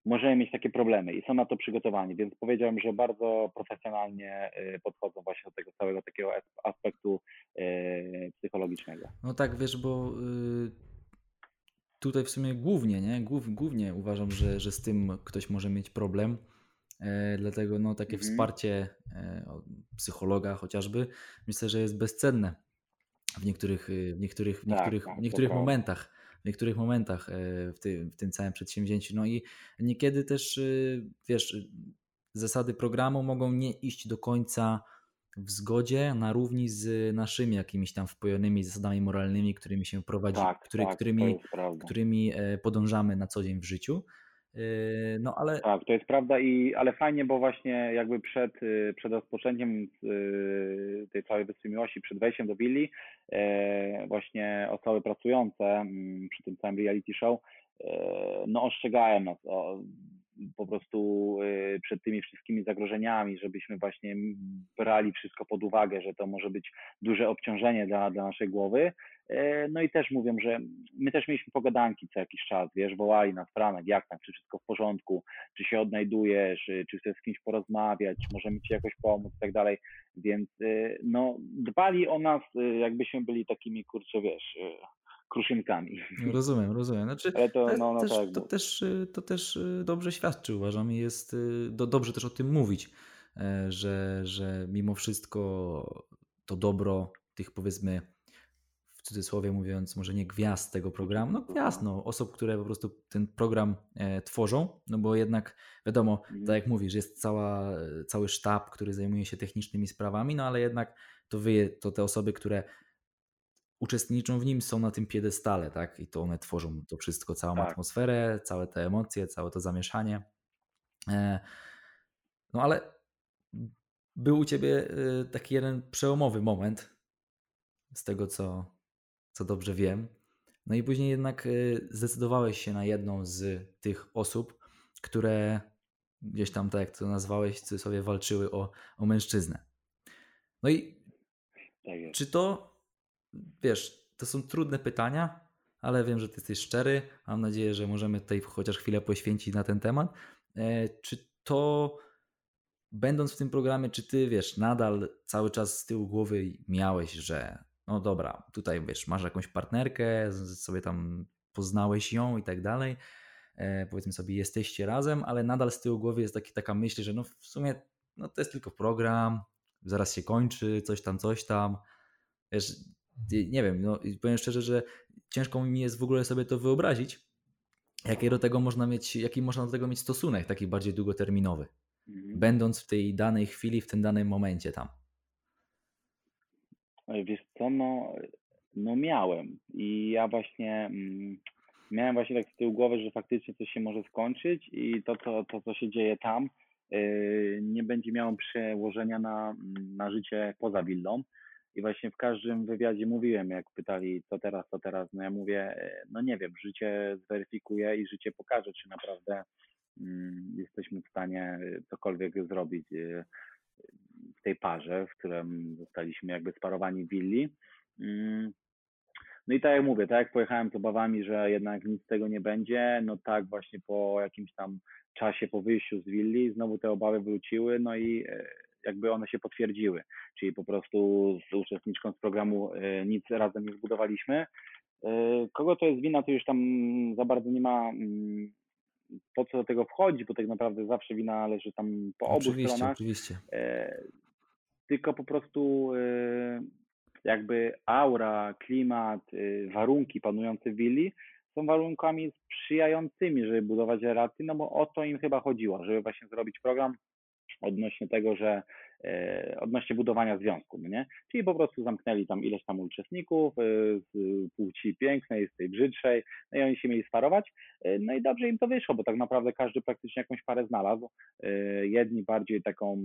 możemy mieć takie problemy i są na to przygotowani, więc powiedziałem, że bardzo profesjonalnie y, podchodzą właśnie do tego całego takiego aspektu y, psychologicznego. No tak, wiesz, bo y, tutaj w sumie głównie, nie? głównie uważam, że, że z tym ktoś może mieć problem. E, dlatego no, takie mhm. wsparcie e, psychologa chociażby myślę, że jest bezcenne w niektórych, w niektórych, w tak, niektórych, tak, tak, niektórych momentach w niektórych momentach e, w tym, w tym całym przedsięwzięciu. No i niekiedy też, e, wiesz, zasady programu mogą nie iść do końca w zgodzie na równi z naszymi jakimiś tam wpojonymi zasadami moralnymi, którymi się prowadzi, tak, który, tak, którymi, którymi e, podążamy na co dzień w życiu. Yy, no ale... Tak, to jest prawda, i, ale fajnie, bo właśnie jakby przed, y, przed rozpoczęciem y, tej całej Wyspy Miłości, przed wejściem do Billy, e, właśnie osoby pracujące mm, przy tym całym reality show, no ostrzegałem nas o, po prostu przed tymi wszystkimi zagrożeniami, żebyśmy właśnie brali wszystko pod uwagę, że to może być duże obciążenie dla, dla naszej głowy. E, no i też mówią, że my też mieliśmy pogadanki co jakiś czas, wiesz, wołali nas, Franek, jak tam, czy wszystko w porządku, czy się odnajdujesz, czy chcesz z kimś porozmawiać, czy możemy ci jakoś pomóc i tak dalej, więc e, no dbali o nas, e, jakbyśmy byli takimi, kurczę, wiesz, kruszynkami. No, rozumiem, rozumiem. Znaczy, Ale to, no, no też, tak, to, też, to też dobrze świadczy, uważam, i jest do, dobrze też o tym mówić, że, że mimo wszystko to dobro tych powiedzmy cudzysłowie mówiąc, może nie gwiazd tego programu, no gwiazd, no, osób, które po prostu ten program e, tworzą, no bo jednak wiadomo, tak jak mówisz, jest cała, cały sztab, który zajmuje się technicznymi sprawami, no ale jednak to wy, to te osoby, które uczestniczą w nim, są na tym piedestale, tak? I to one tworzą to wszystko, całą tak. atmosferę, całe te emocje, całe to zamieszanie. E, no ale był u ciebie e, taki jeden przełomowy moment z tego, co, co dobrze wiem. No i później jednak e, zdecydowałeś się na jedną z tych osób, które gdzieś tam, tak jak to nazwałeś, sobie walczyły o, o mężczyznę. No i tak czy to wiesz, to są trudne pytania, ale wiem, że ty jesteś szczery. Mam nadzieję, że możemy tutaj chociaż chwilę poświęcić na ten temat. E, czy to, będąc w tym programie, czy ty wiesz, nadal cały czas z tyłu głowy miałeś, że no dobra, tutaj wiesz, masz jakąś partnerkę, sobie tam poznałeś ją i tak dalej. E, powiedzmy sobie, jesteście razem, ale nadal z tyłu głowy jest taki, taka myśl, że no w sumie no to jest tylko program, zaraz się kończy, coś tam, coś tam. Wiesz, nie wiem, no powiem szczerze, że ciężko mi jest w ogóle sobie to wyobrazić, jaki do tego można mieć, jaki można do tego mieć stosunek, taki bardziej długoterminowy, Mhm. będąc w tej danej chwili, w tym danym momencie tam. Wiesz co, no, no miałem i ja właśnie mm, miałem właśnie tak z tyłu głowy, że faktycznie coś się może skończyć i to, to, to co się dzieje tam, yy, nie będzie miało przełożenia na, na życie poza willą. I właśnie w każdym wywiadzie mówiłem, jak pytali, co teraz, co teraz, no ja mówię, yy, no nie wiem, życie zweryfikuje i życie pokaże, czy naprawdę mm, jesteśmy w stanie cokolwiek zrobić w tej parze, w którym zostaliśmy jakby sparowani w willi. Mm, no i tak jak mówię, tak jak pojechałem z obawami, że jednak nic z tego nie będzie, no tak właśnie po jakimś tam czasie po wyjściu z willi znowu te obawy wróciły, no i e, jakby one się potwierdziły. Czyli po prostu z uczestniczką z programu e, nic razem nie zbudowaliśmy. E, kogo to jest wina, to już tam za bardzo nie ma mm, po co do tego wchodzić, bo tak naprawdę zawsze wina leży tam po obu Oczywiście, stronach. oczywiście. Tylko po prostu jakby aura, klimat, y, warunki panujące w willi są warunkami sprzyjającymi, żeby budować relacje, no bo o to im chyba chodziło, żeby właśnie zrobić program odnośnie tego, że e, odnośnie budowania związku, no nie? Czyli po prostu zamknęli tam ileś tam uczestników z płci pięknej, z tej brzydszej, no i oni się mieli sparować, no i dobrze im to wyszło, bo tak naprawdę każdy praktycznie jakąś parę znalazł, jedni bardziej taką,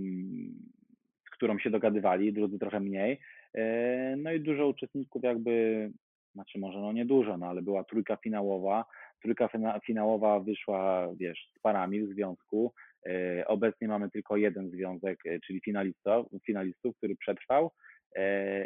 którą się dogadywali, drudzy trochę mniej, E, no i dużo uczestników jakby, znaczy może no nie dużo, no ale była trójka finałowa. Trójka finałowa wyszła, wiesz, z parami w związku. E, obecnie mamy tylko jeden związek, e, czyli finalistów, finalistów który przetrwał.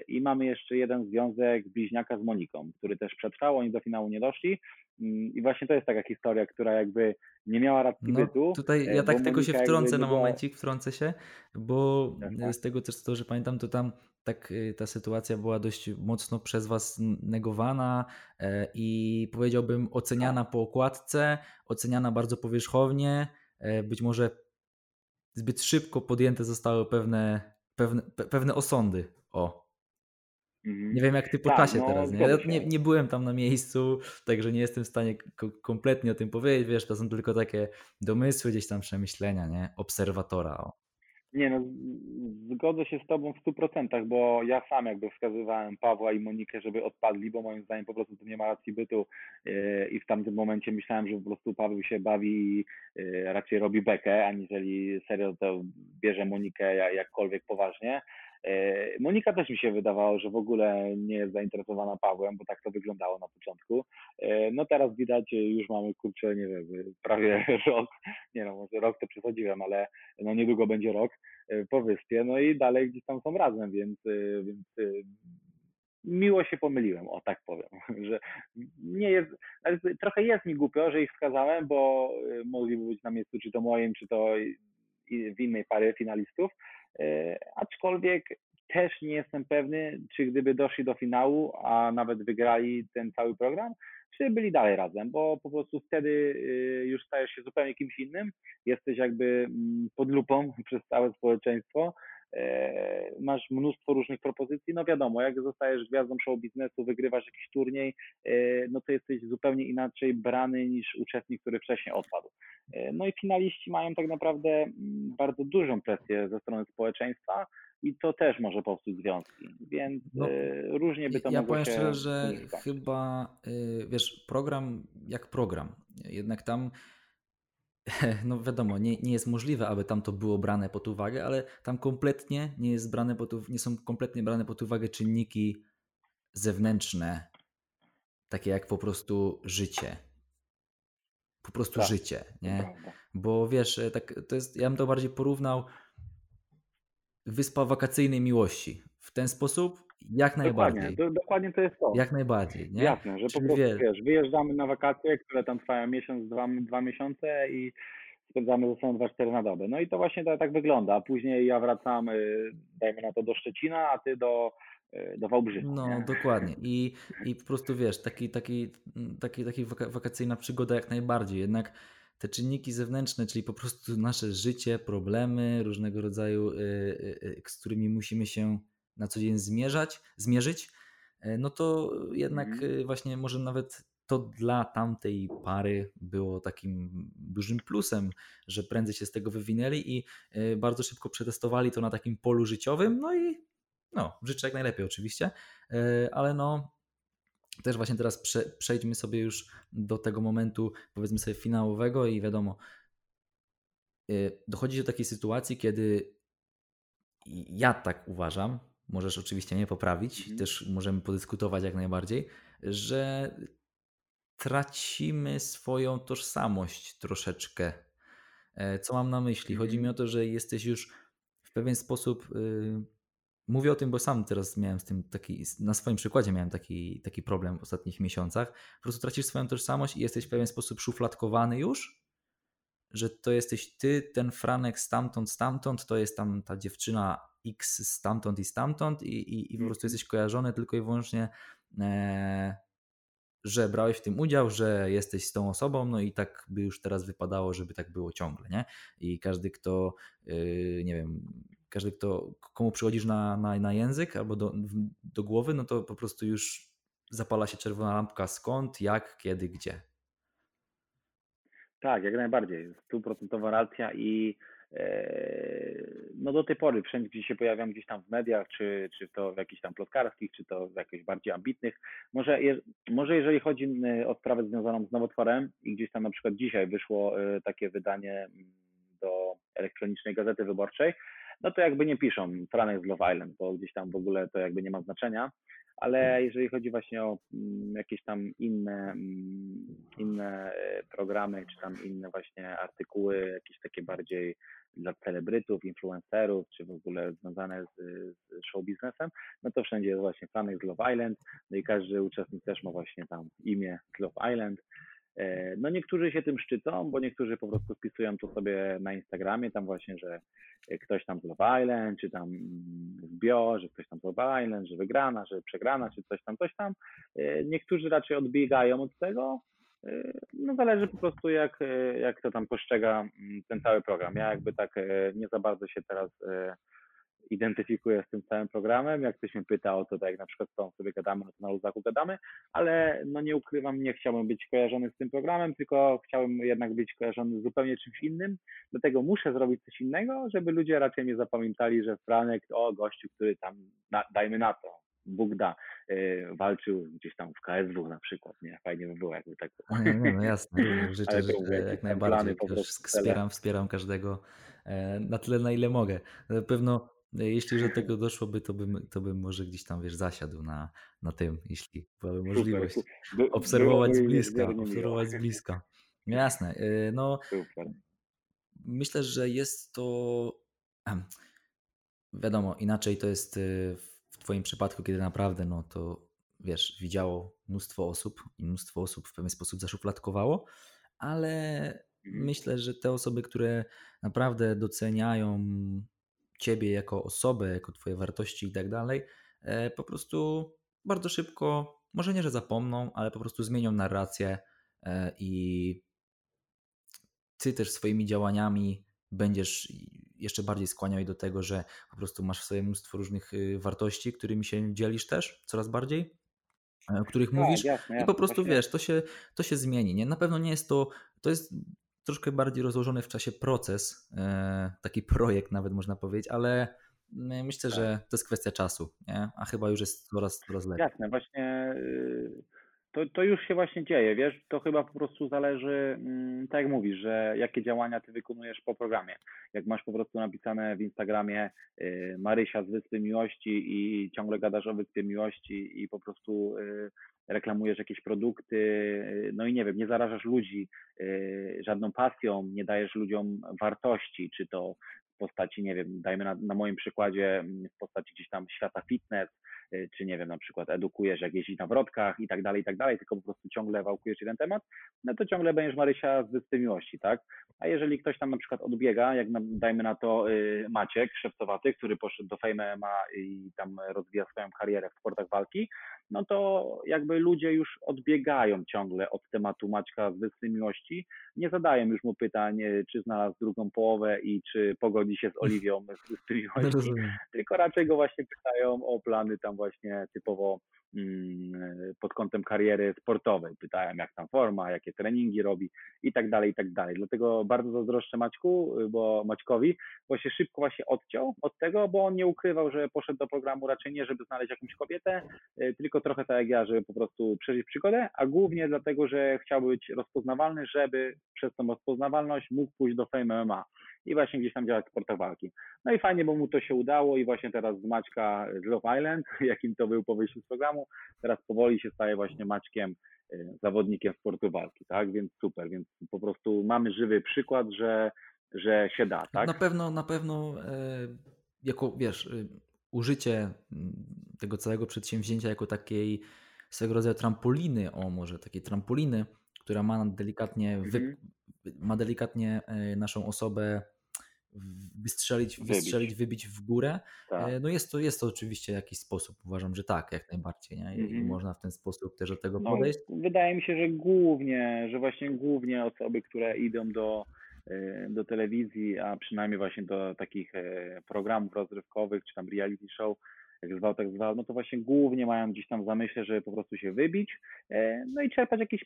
I mamy jeszcze jeden związek bliźniaka z Moniką, który też przetrwał, oni do finału nie doszli. Mm, I właśnie to jest taka historia, która jakby nie miała racji no, bytu. Tutaj ja tak tego się wtrącę na momencik, wtrącę się, bo tak. z tego też to, że pamiętam, to tam tak y, ta sytuacja była dość mocno przez Was negowana e, i powiedziałbym oceniana po okładce, oceniana bardzo powierzchownie, e, być może zbyt szybko podjęte zostały pewne, pewne, pewne osądy. O. Mhm. Nie wiem jak ty po tak, czasie no, teraz. Nie? Ja nie, nie byłem tam na miejscu, także nie jestem w stanie kompletnie o tym powiedzieć. Wiesz, to są tylko takie domysły, gdzieś tam przemyślenia, nie? Obserwatora. O. Nie no, zgodzę się z Tobą w 100%, bo ja sam jakby wskazywałem Pawła i Monikę, żeby odpadli, bo moim zdaniem po prostu tu nie ma racji bytu e, i w tamtym momencie myślałem, że po prostu Paweł się bawi i e, raczej robi bekę, aniżeli serio to bierze Monikę jakkolwiek poważnie. E, Monika też mi się wydawało, że w ogóle nie jest zainteresowana Pawłem, bo tak to wyglądało na początku. No teraz widać, już mamy kurczę, nie wiem, prawie rok, nie no, może rok to przesadziłem, ale no niedługo będzie rok E, po wyspie, no i dalej gdzieś tam są razem, więc, e, więc e, miło się pomyliłem, o tak powiem, że nie jest, trochę jest mi głupio, że ich wskazałem, bo mogliby być na miejscu czy to moim, czy to w innej pary finalistów, aczkolwiek też nie jestem pewny, czy gdyby doszli do finału, a nawet wygrali ten cały program, czy byli dalej razem, bo po prostu wtedy y, już stajesz się zupełnie kimś innym, jesteś jakby mm, pod lupą przez całe społeczeństwo, e, masz mnóstwo różnych propozycji, no wiadomo, jak zostajesz gwiazdą show biznesu, wygrywasz jakiś turniej, e, no to jesteś zupełnie inaczej brany niż uczestnik, który wcześniej odpadł. E, no i finaliści mają tak naprawdę mm, bardzo dużą presję ze strony społeczeństwa, i to też może popsuć związki, więc no, różnie by to ja mogło się... Ja powiem szczerze, że chyba, y, wiesz, program jak program, jednak tam no wiadomo, nie, nie jest możliwe, aby tam to było brane pod uwagę, ale tam kompletnie nie jest brane pod, nie są kompletnie brane pod uwagę czynniki zewnętrzne, takie jak po prostu życie. Po prostu tak, życie, nie? Bo wiesz, tak, to jest, ja bym to bardziej porównał wyspa wakacyjnej miłości. W ten sposób jak najbardziej. Dokładnie, do, dokładnie to jest to. Jak najbardziej, nie? Jasne, że Czyli po prostu wiesz, wyjeżdżamy na wakacje, które tam trwają miesiąc, dwa, dwa miesiące i spędzamy ze sobą 2-4 na dobę. No i to właśnie tak, tak wygląda. A później ja wracam, y, dajmy na to do Szczecina, a ty do, y, do Wałbrzycha. No, nie? dokładnie. I, I po prostu wiesz, taki, taki, taki, taki wakacyjna przygoda jak najbardziej. Jednak te czynniki zewnętrzne, czyli po prostu nasze życie, problemy różnego rodzaju, y, z którymi musimy się na co dzień zmierzać, zmierzyć, no to jednak mm. właśnie może nawet to dla tamtej pary było takim dużym plusem, że prędzej się z tego wywinęli i y, bardzo szybko przetestowali to na takim polu życiowym. No i no, życzę jak najlepiej oczywiście, ale no też właśnie teraz prze, przejdźmy sobie już do tego momentu, powiedzmy sobie, finałowego i wiadomo, dochodzi do takiej sytuacji, kiedy ja tak uważam, możesz oczywiście mnie poprawić, mhm. też możemy podyskutować jak najbardziej, że tracimy swoją tożsamość troszeczkę. E, co mam na myśli? Chodzi mi o to, że jesteś już w pewien sposób. Yy, mówię o tym, bo sam teraz miałem z tym taki, na swoim przykładzie miałem taki, taki problem w ostatnich miesiącach. Po prostu tracisz swoją tożsamość i jesteś w pewien sposób szufladkowany już, że to jesteś ty, ten Franek stamtąd, stamtąd, to jest tam ta dziewczyna X stamtąd i stamtąd i, i, i po prostu mhm. jesteś kojarzony tylko i wyłącznie e, że brałeś w tym udział, że jesteś z tą osobą, no i tak by już teraz wypadało, żeby tak było ciągle, nie? I każdy, kto, yy, nie wiem, każdy, kto, komu przychodzisz na, na, na język albo do, do głowy, no to po prostu już zapala się czerwona lampka skąd, jak, kiedy, gdzie. Tak, jak najbardziej. Stuprocentowa racja i no do tej pory wszędzie, gdzie się pojawiam gdzieś tam w mediach, czy, czy to w jakichś tam plotkarskich, czy to w jakichś bardziej ambitnych, może, je, może jeżeli chodzi y, o sprawę związaną z nowotworem i gdzieś tam na przykład dzisiaj wyszło y, takie wydanie mm, do elektronicznej gazety wyborczej, no to jakby nie piszą Franek z Love Island, bo gdzieś tam w ogóle to jakby nie ma znaczenia, ale jeżeli chodzi właśnie o mm, jakieś tam inne, mm, inne e, programy, czy tam inne właśnie artykuły, jakieś takie bardziej dla celebrytów, influencerów, czy w ogóle związane z, z show biznesem, no to wszędzie jest właśnie Franek z Love Island, no i każdy uczestnik też ma właśnie tam imię z Love Island, no niektórzy się tym szczycą, bo niektórzy po prostu wpisują to sobie na Instagramie, tam właśnie, że ktoś tam z Love Island, czy tam z bio, że ktoś tam z Love Island, że wygrana, że przegrana, czy coś tam, coś tam. E, niektórzy raczej odbiegają od tego, e, no zależy po prostu jak, jak to tam postrzega mm, ten cały program. Ja jakby tak nie za bardzo się teraz identyfikuję z tym całym programem. Jak ktoś mnie pyta o to, tak jak na przykład z tą sobie gadamy, no to na luzaku gadamy, ale no nie ukrywam, nie chciałbym być kojarzony z tym programem, tylko chciałbym jednak być kojarzony z zupełnie czymś innym, dlatego muszę zrobić coś innego, żeby ludzie raczej mnie zapamiętali, że Franek, o gościu, który tam, na, dajmy na to, Bóg da, yy, walczył gdzieś tam w KSW na przykład, nie? Fajnie by było, jakby tak. No, no, no jasne, życzę, że jak najbardziej, wspieram, wspieram każdego e, na tyle, na ile mogę. Na pewno jeśli do tego doszłoby, to bym, to bym może gdzieś tam, wiesz, zasiadł na, na tym, jeśli byłaby możliwość obserwować z bliska, obserwować z bliska. Jasne. Y, no, myślę, że jest to wiadomo, inaczej to jest y, w Twoim przypadku, kiedy naprawdę, no to wiesz, widziało mnóstwo osób i mnóstwo osób w pewien sposób zaszufladkowało, ale mhm. myślę, że te osoby, które naprawdę doceniają ciebie jako osobę, jako twoje wartości i tak dalej, e, po prostu bardzo szybko, może nie, że zapomną, ale po prostu zmienią narrację e, i ty też swoimi działaniami będziesz jeszcze bardziej skłaniał do tego, że po prostu masz w sobie mnóstwo różnych y, wartości, którymi się dzielisz też coraz bardziej, e, o których tak, mówisz jasne, i po prostu właśnie. wiesz, to się, to się zmieni. Nie? Na pewno nie jest to, to jest troszkę bardziej rozłożony w czasie proces, e, taki projekt nawet można powiedzieć, ale myślę, tak. że to jest kwestia czasu, nie? a chyba już jest coraz, coraz lepiej. Jasne, właśnie y, to, to już się właśnie dzieje, wiesz, to chyba po prostu zależy, mm, tak jak mówisz, że jakie działania ty wykonujesz po programie. Jak masz po prostu napisane w Instagramie y, Marysia z Wyspy Miłości i ciągle gadasz o Wyspie Miłości i po prostu y, reklamujesz jakieś produkty, no i nie wiem, nie zarażasz ludzi żadną pasją, nie dajesz ludziom wartości, czy to w postaci, nie wiem, dajmy na, na moim przykładzie, w postaci gdzieś tam świata fitness, Y, czy nie wiem, na przykład edukujesz, jak jeździć na wrotkach i tak dalej, i tak dalej, tylko po prostu ciągle wałkujesz jeden temat, no to ciągle będziesz Marysia z Wyspy Miłości, tak? A jeżeli ktoś tam na przykład odbiega, jak dajmy na to y, Maciek Szewcowaty, który poszedł do Fame MMA i tam rozwija swoją karierę w sportach walki, no to jakby ludzie już odbiegają ciągle od tematu Maćka z Wyspy Miłości, nie zadają już mu pytań, y, czy znalazł drugą połowę i czy pogodził chodzi się z Oliwią, z, gości, rozumiem. tylko raczej go właśnie pytają o plany tam właśnie typowo mm, pod kątem kariery sportowej. Pytałem, jak tam forma, jakie treningi robi i tak dalej, i tak dalej. Dlatego bardzo zazdroszczę Maćku, bo Maćkowi, bo się szybko właśnie odciął od tego, bo on nie ukrywał, że poszedł do programu raczej nie, żeby znaleźć jakąś kobietę, y, tylko trochę tak jak ja, żeby po prostu przeżyć przygodę, a głównie dlatego, że chciał być rozpoznawalny, żeby przez tą rozpoznawalność mógł pójść do Fame MMA i właśnie gdzieś tam działać w sportach walki. No i fajnie, bo mu to się udało i właśnie teraz z Maćka z Love Island, jakim to był po wyjściu z programu, teraz powoli się staje właśnie Maćkiem, y, zawodnikiem sportu walki, tak? Więc super, więc po prostu mamy żywy przykład, że, że się da, tak? Na pewno, na pewno e, jako, wiesz, y, użycie tego całego przedsięwzięcia jako takiej swego rodzaju trampoliny, o może takiej trampoliny, która ma delikatnie, wy, Mhm. ma delikatnie e, naszą osobę wystrzelić, Wybić. wystrzelić, wybić w górę. Tak. E, No jest to, jest to oczywiście jakiś sposób. Uważam, że tak, jak najbardziej. Nie? I Mhm. można w ten sposób też do tego No, podejść. wydaje mi się, że głównie, że właśnie głównie osoby, które idą do, y, do telewizji, a przynajmniej właśnie do takich e, programów rozrywkowych, czy tam reality show, jak zwał, tak zwał, no to właśnie głównie mają gdzieś tam w zamyśle, żeby po prostu się wybić, e, no i czerpać jakieś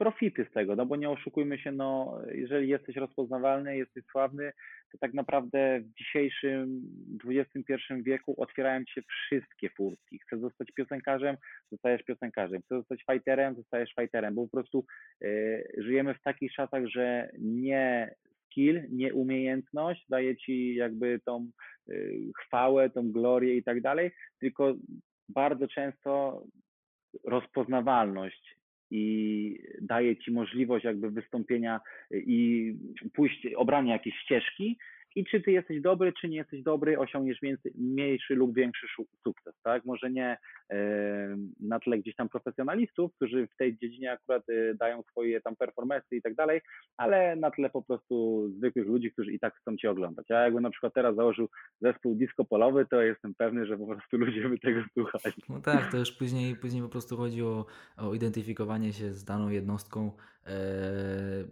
profity z tego, no bo nie oszukujmy się, no jeżeli jesteś rozpoznawalny, jesteś sławny, to tak naprawdę w dzisiejszym XXI wieku otwierają się wszystkie furtki. Chcesz zostać piosenkarzem, zostajesz piosenkarzem. Chcesz zostać fighterem, zostajesz fighterem, bo po prostu e, żyjemy w takich czasach, że nie skill, nie umiejętność daje ci jakby tą e, chwałę, tą glorię i tak dalej, tylko bardzo często rozpoznawalność i daje ci możliwość jakby wystąpienia i pójść, obrania jakiejś ścieżki i czy ty jesteś dobry, czy nie jesteś dobry, osiągniesz więcej, mniejszy lub większy sukces, tak? Może nie e, na tle gdzieś tam profesjonalistów, którzy w tej dziedzinie akurat e, dają swoje tam performance i tak dalej, ale na tle po prostu zwykłych ludzi, którzy i tak chcą cię oglądać. Ja jakbym na przykład teraz założył zespół disco polowy, to jestem pewny, że po prostu ludzie by tego słuchali. No tak, to już później, później po prostu chodzi o, o identyfikowanie się z daną jednostką e,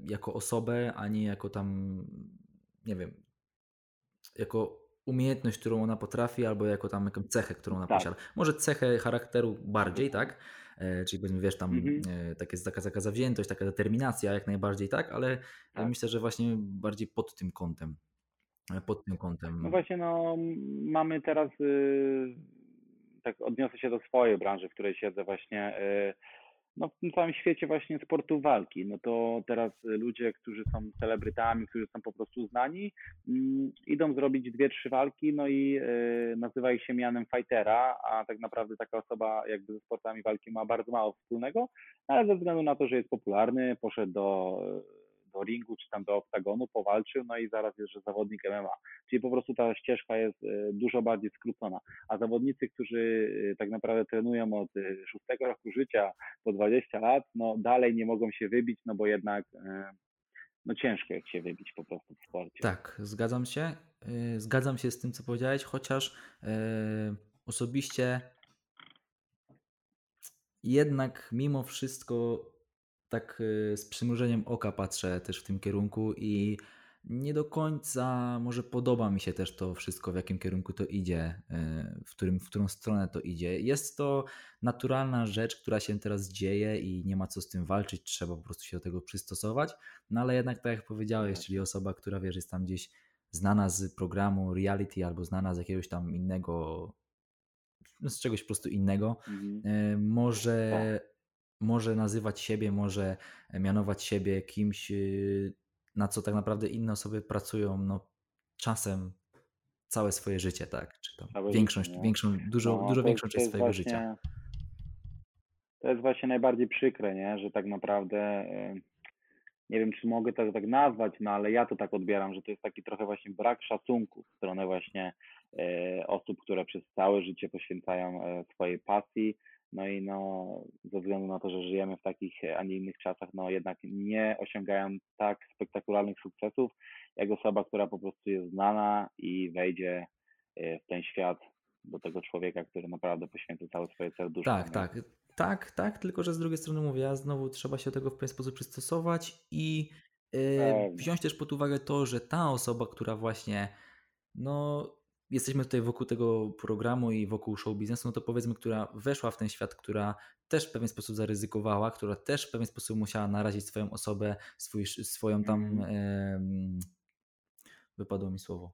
jako osobę, a nie jako tam, nie wiem, jako umiejętność, którą ona potrafi, albo jako tam jakąś cechę, którą ona Tak. posiada. Może cechę charakteru bardziej, tak? E, czyli powiedzmy, wiesz, tam Mhm. e, takie, taka, taka zawziętość, taka determinacja, jak najbardziej, tak? Ale Tak. myślę, że właśnie bardziej pod tym kątem. e, Pod tym kątem. No właśnie, no mamy teraz, y, tak odniosę się do swojej branży, w której siedzę właśnie, y, no w tym całym świecie właśnie sportu walki, no to teraz ludzie, którzy są celebrytami, którzy są po prostu znani, mm, idą zrobić dwie, trzy walki, no i y, nazywa ich się mianem fightera, a tak naprawdę taka osoba jakby ze sportami walki ma bardzo mało wspólnego, ale ze względu na to, że jest popularny, poszedł do, do ringu czy tam do oktagonu, powalczył, no i zaraz jest, że zawodnik MMA. Czyli po prostu ta ścieżka jest e, dużo bardziej skrócona. A zawodnicy, którzy e, tak naprawdę trenują od e, szóstego roku życia po 20 lat, no dalej nie mogą się wybić, no bo jednak no ciężko jest się wybić po prostu w sporcie. Tak, zgadzam się. Zgadzam się z tym, co powiedziałeś, chociaż osobiście jednak mimo wszystko tak yy, z przymrużeniem oka patrzę też w tym kierunku i nie do końca może podoba mi się też to wszystko, w jakim kierunku to idzie, yy, w, którym, w którą stronę to idzie. Jest to naturalna rzecz, która się teraz dzieje i nie ma co z tym walczyć, trzeba po prostu się do tego przystosować. No ale jednak tak jak powiedziałeś, Tak. czyli osoba, która wiesz, jest tam gdzieś znana z programu reality albo znana z jakiegoś tam innego, z czegoś po prostu innego, Mhm. e, może, może nazywać siebie, może mianować siebie kimś, y, na co tak naprawdę inne osoby pracują no, czasem całe swoje życie, tak? Czy tam Całe większość, życie, no. większą, dużo, No, dużo większą część swojego właśnie- życia. To jest właśnie najbardziej przykre, nie? że tak naprawdę e, nie wiem, czy mogę to tak nazwać, no ale ja to tak odbieram, że to jest taki trochę właśnie brak szacunku w stronę właśnie e, osób, które przez całe życie poświęcają e, swojej pasji, no i no ze względu na to, że żyjemy w takich, a nie innych czasach, no jednak nie osiągają tak spektakularnych sukcesów, jak osoba, która po prostu jest znana i wejdzie e, w ten świat do tego człowieka, który naprawdę poświęca całe swoje serduszko. Tak, tak. Tak, tak, tylko że z drugiej strony mówię, ja znowu trzeba się do tego w pewien sposób przystosować i e, Pewnie. wziąć też pod uwagę to, że ta osoba, która właśnie no jesteśmy tutaj wokół tego programu i wokół show biznesu, no to powiedzmy, która weszła w ten świat, która też w pewien sposób zaryzykowała, która też w pewien sposób musiała narazić swoją osobę, swój, swoją tam. Mhm. wypadło mi słowo.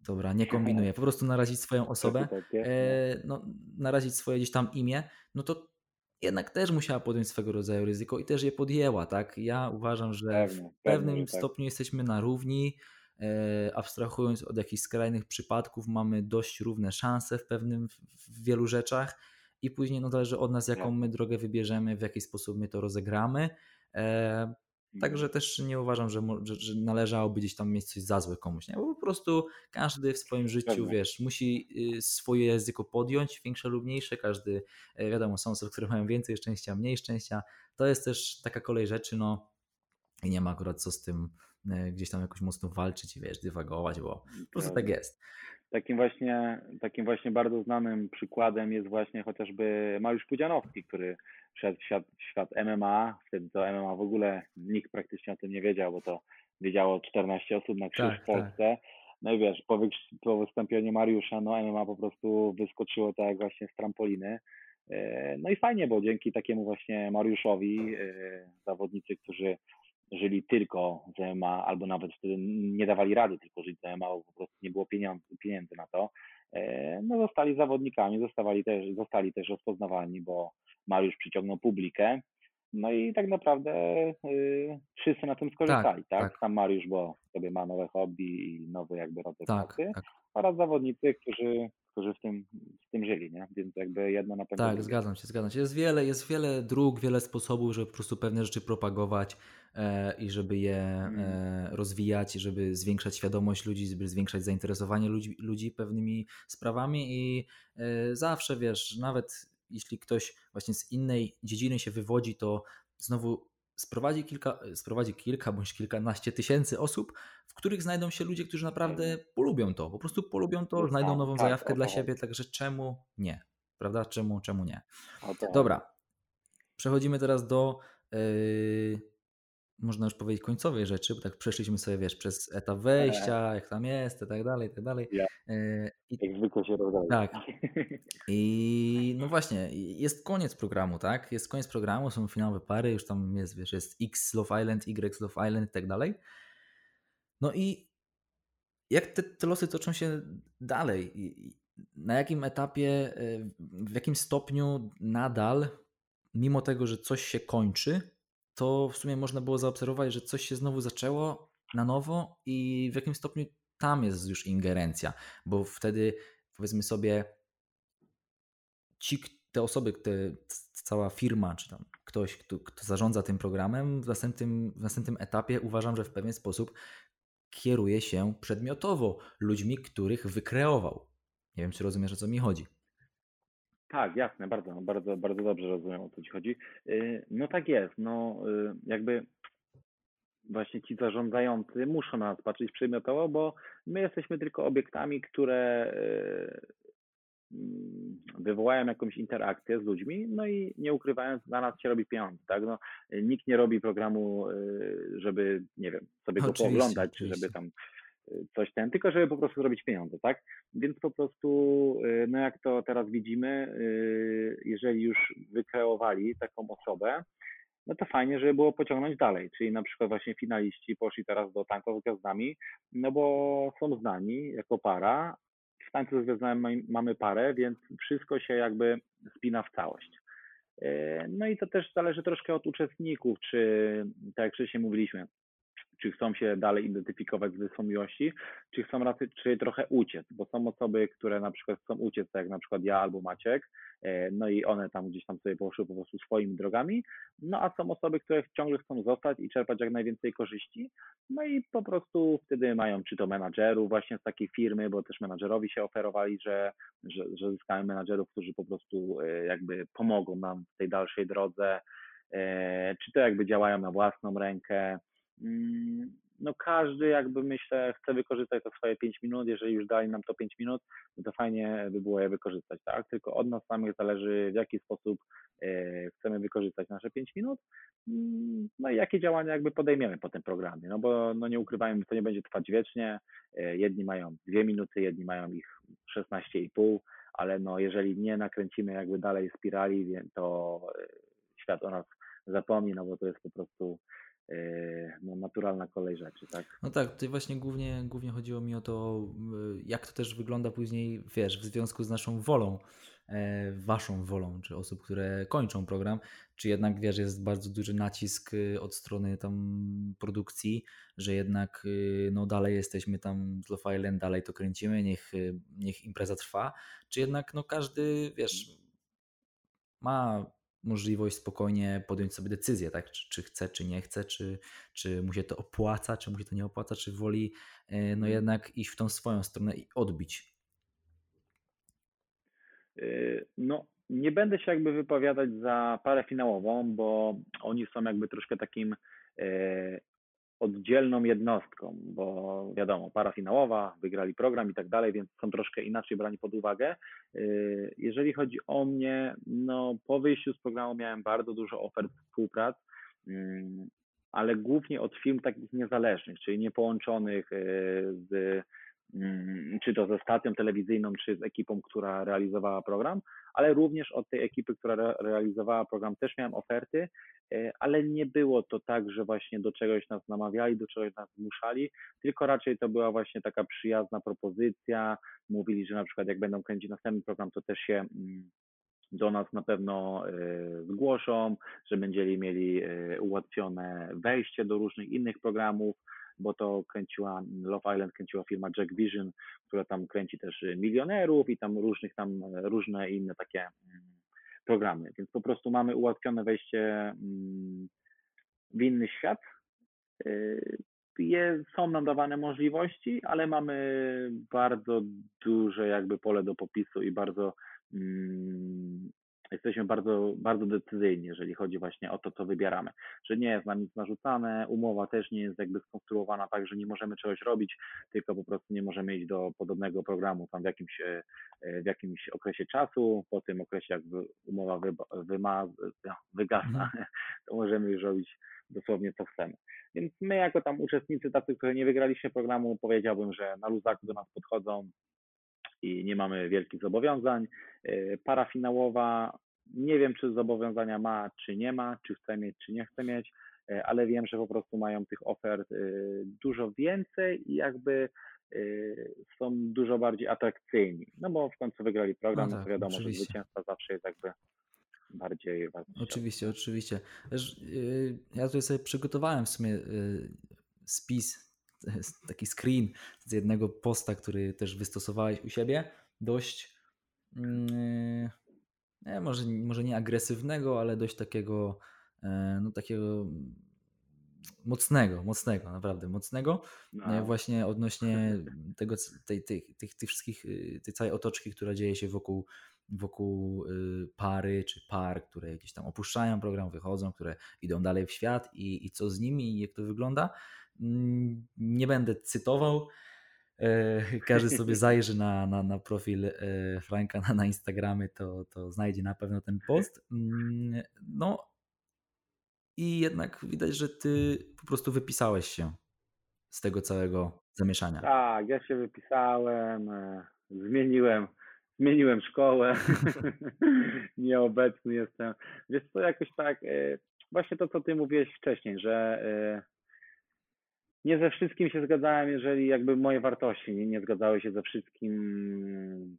Dobra, nie kombinuję. Po prostu narazić swoją osobę, e, no, narazić swoje gdzieś tam imię, no to jednak też musiała podjąć swego rodzaju ryzyko i też je podjęła, tak? Ja uważam, że Pewnie, w pewnym pewnie, tak. stopniu jesteśmy na równi. E, abstrahując od jakichś skrajnych przypadków, mamy dość równe szanse w pewnym, w wielu rzeczach i później no, zależy od nas, jaką my drogę wybierzemy, w jaki sposób my to rozegramy. E, Także mm. też nie uważam, że, że, że, należałoby gdzieś tam mieć coś za złe komuś. Nie? Bo po prostu każdy w swoim życiu, Pewnie. wiesz, musi y, swoje języko podjąć, większe lub mniejsze. Każdy, e, wiadomo, są osoby, które mają więcej szczęścia, mniej szczęścia. To jest też taka kolej rzeczy, no i nie ma akurat co z tym gdzieś tam jakoś mocno walczyć i wiesz, dywagować, bo po prostu tak jest. Takim właśnie, takim właśnie bardzo znanym przykładem jest właśnie chociażby Mariusz Pudzianowski, który wszedł w świat, w świat MMA. Wtedy to MMA w ogóle nikt praktycznie o tym nie wiedział, bo to wiedziało 14 osób na krzyż tak, w Polsce. Tak. No i wiesz, po, po wystąpieniu Mariusza, no MMA po prostu wyskoczyło tak jak właśnie z trampoliny. E, no i fajnie, bo dzięki takiemu właśnie Mariuszowi e, zawodnicy, którzy żyli tylko z MMA, albo nawet wtedy nie dawali rady tylko żyć z MMA, bo po prostu nie było pieniędzy, pieniędzy na to, e, no zostali zawodnikami, zostali też, zostali też rozpoznawani, bo Mariusz przyciągnął publikę, no i tak naprawdę y, wszyscy na tym skorzystali, tak, tak? tak? Sam Mariusz, bo sobie ma nowe hobby i nowy jakby rodzaj tak, pracy, tak. oraz zawodnicy, którzy którzy w tym, w tym żyli, nie? Więc jakby jedno na pewno. Tak, zgadzam się, zgadzam się. Jest wiele, jest wiele dróg, wiele sposobów, żeby po prostu pewne rzeczy propagować e, i żeby je mm. e, rozwijać, żeby zwiększać świadomość ludzi, żeby zwiększać zainteresowanie ludzi, ludzi pewnymi sprawami i e, zawsze wiesz, nawet jeśli ktoś właśnie z innej dziedziny się wywodzi, to znowu sprowadzi kilka, sprowadzi kilka bądź kilkanaście tysięcy osób, w których znajdą się ludzie, którzy naprawdę mhm. polubią to, po prostu polubią to, znajdą tak, nową tak, zajawkę dla siebie, także czemu nie? Prawda? Czemu, czemu nie? Dobra. Przechodzimy teraz do yy, można już powiedzieć końcowej rzeczy, bo tak przeszliśmy sobie, wiesz, przez etap wejścia, jak tam jest, i tak dalej, i tak dalej. Ja. I, jak zwykle się rozdaje. Tak. I no właśnie, jest koniec programu, tak? Jest koniec programu, są finałowe pary, już tam jest, wiesz, jest X Love Island, Y Love Island i tak dalej. No i jak te, te losy toczą się dalej? Na jakim etapie, y, w jakim stopniu nadal, mimo tego, że coś się kończy, to w sumie można było zaobserwować, że coś się znowu zaczęło na nowo i w jakim stopniu tam jest już ingerencja, bo wtedy powiedzmy sobie ci, te osoby, te, cała firma, czy tam ktoś, kto, kto zarządza tym programem, w następnym, w następnym etapie uważam, że w pewien sposób kieruje się przedmiotowo ludźmi, których wykreował. Nie wiem, czy rozumiesz, o co mi chodzi. Tak, jasne, bardzo, bardzo, bardzo dobrze rozumiem, o co ci chodzi. Y, no tak jest, no y, jakby właśnie ci zarządzający muszą na nas patrzeć przedmiotowo, bo my jesteśmy tylko obiektami, które y, wywołają jakąś interakcję z ludźmi, no i nie ukrywając, na nas się robi pieniądze, tak? No, nikt nie robi programu, żeby, nie wiem, sobie go oczywiście, pooglądać, czy żeby tam coś ten, tylko żeby po prostu zrobić pieniądze, tak? Więc po prostu, y, no jak to teraz widzimy, jeżeli już wykreowali taką osobę, no to fajnie, żeby było pociągnąć dalej, czyli na przykład właśnie finaliści poszli teraz do tanków z gwiazdami, no bo są znani jako para, w tańcu związanym mamy parę, więc wszystko się jakby spina w całość. E, no i to też zależy troszkę od uczestników, czy tak jak wcześniej mówiliśmy, czy chcą się dalej identyfikować z wysłą miłości, czy chcą raczej, czy trochę uciec, bo są osoby, które na przykład chcą uciec, tak jak na przykład ja albo Maciek, e, no i one tam gdzieś tam sobie poszły po prostu swoimi drogami, no a są osoby, które ciągle chcą zostać i czerpać jak najwięcej korzyści, no i po prostu wtedy mają czy to menadżerów właśnie z takiej firmy, bo też menadżerowi się oferowali, że, że, że menadżerów, którzy po prostu e, jakby pomogą nam w tej dalszej drodze, e, czy to jakby działają na własną rękę, no każdy jakby myślę chce wykorzystać to swoje 5 minut, jeżeli już dali nam to 5 minut, no to fajnie by było je wykorzystać, tak? Tylko od nas samych zależy w jaki sposób e, chcemy wykorzystać nasze 5 minut, mm, no i jakie działania jakby podejmiemy po tym programie, no bo no nie ukrywajmy, to nie będzie trwać wiecznie, e, jedni mają 2 minuty, jedni mają ich 16,5, ale no jeżeli nie nakręcimy jakby dalej spirali, to e, świat o nas zapomni, no bo to jest po prostu no, naturalna kolej rzeczy, tak? No tak, tutaj właśnie głównie, głównie chodziło mi o to, jak to też wygląda później, wiesz, w związku z naszą wolą, e, waszą wolą, czy osób, które kończą program, czy jednak, wiesz, jest bardzo duży nacisk od strony tam produkcji, że jednak no dalej jesteśmy tam z Love Island, dalej to kręcimy, niech, niech impreza trwa, czy jednak no każdy, wiesz, ma możliwość spokojnie podjąć sobie decyzję, tak? Czy, czy, chce, czy nie chce, czy, czy mu się to opłaca, czy mu się to nie opłaca, czy woli e, no mhm. jednak iść w tą swoją stronę i odbić. E, no, nie będę się jakby wypowiadać za parę finałową, bo oni są jakby troszkę takim e, oddzielną jednostką, bo wiadomo, para finałowa, wygrali program i tak dalej, więc są troszkę inaczej brani pod uwagę. Y, jeżeli chodzi o mnie, no po wyjściu z programu miałem bardzo dużo ofert współprac, mm, ale głównie od firm takich niezależnych, czyli niepołączonych y, z czy to ze stacją telewizyjną, czy z ekipą, która realizowała program, ale również od tej ekipy, która realizowała program, też miałem oferty, e, ale nie było to tak, że właśnie do czegoś nas namawiali, do czegoś nas zmuszali, tylko raczej to była właśnie taka przyjazna propozycja. Mówili, że na przykład jak będą kręcić następny program, to też się mm, do nas na pewno e, zgłoszą, że będziemy mieli e, ułatwione wejście do różnych innych programów, bo to kręciła Love Island, kręciła firma Jack Vision, która tam kręci też milionerów i tam różnych tam różne inne takie mm, programy. Więc po prostu mamy ułatwione wejście mm, w inny świat. Y, są nam dawane możliwości, ale mamy bardzo duże jakby pole do popisu i bardzo mm, jesteśmy bardzo, bardzo decyzyjni, jeżeli chodzi właśnie o to, co wybieramy. Że nie jest nam nic narzucane, umowa też nie jest jakby skonstruowana tak, że nie możemy czegoś robić, tylko po prostu nie możemy iść do podobnego programu tam w jakimś, e, w jakimś okresie czasu. Po tym okresie jakby umowa wyma, wygasa, mhm. to możemy już robić dosłownie co chcemy. Więc my jako tam uczestnicy tacy, którzy nie wygraliśmy programu, powiedziałbym, że na luzaku do nas podchodzą, i nie mamy wielkich zobowiązań. E, para finałowa, nie wiem czy zobowiązania ma, czy nie ma, czy chce mieć, czy nie chce mieć, e, ale wiem, że po prostu mają tych ofert e, dużo więcej i jakby są dużo bardziej atrakcyjni. No bo w końcu wygrali program, no tak, no to wiadomo, oczywiście. że zwycięstwa zawsze jest jakby bardziej Oczywiście, oczywiście. ja tutaj sobie przygotowałem w sumie spis taki screen z jednego posta, który też wystosowałeś u siebie, dość mm, nie, może, może nie agresywnego, ale dość takiego e, no takiego mocnego, mocnego, naprawdę mocnego, e, no. właśnie odnośnie tego, tej, tej, tych, tych wszystkich, y, tej całej otoczki, która dzieje się wokół, wokół y, pary czy par, które gdzieś tam opuszczają program, wychodzą, które idą dalej w świat i, i co z nimi i jak to wygląda. Nie będę cytował. E, każdy sobie zajrzy na, na, na profil e, Franka na, na Instagramie, to, to znajdzie na pewno ten post. Mm, no i jednak widać, że ty po prostu wypisałeś się z tego całego zamieszania. Tak, ja się wypisałem, e, zmieniłem, zmieniłem szkołę, nieobecny jestem. Wiesz co, jakoś tak, właśnie to, co ty mówiłeś wcześniej, że nie ze wszystkim się zgadzałem, jeżeli jakby moje wartości nie, zgadzały się ze wszystkim,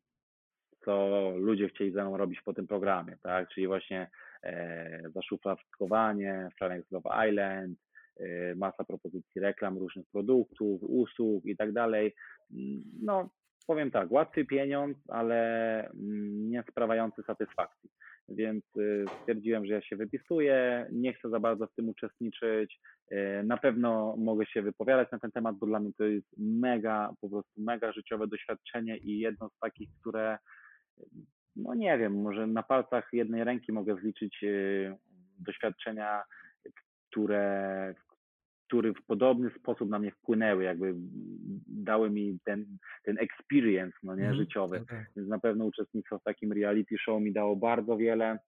co ludzie chcieli ze mną robić po tym programie, tak? Czyli właśnie e, zaszufladkowanie, Flanek z Love Island, e, masa propozycji reklam różnych produktów, usług i tak dalej. No, powiem tak, łatwy pieniądz, ale mm, nie sprawający satysfakcji więc y, stwierdziłem, że ja się wypisuję, nie chcę za bardzo w tym uczestniczyć. Y, na pewno mogę się wypowiadać na ten temat, bo dla mnie to jest mega, po prostu mega życiowe doświadczenie i jedno z takich, które, no nie wiem, może na palcach jednej ręki mogę zliczyć y, doświadczenia, które, które w podobny sposób na mnie wpłynęły, jakby dały mi ten, ten experience no nie, mhm, życiowy. Tak, tak. Więc na pewno uczestnictwo w takim reality show mi dało bardzo wiele,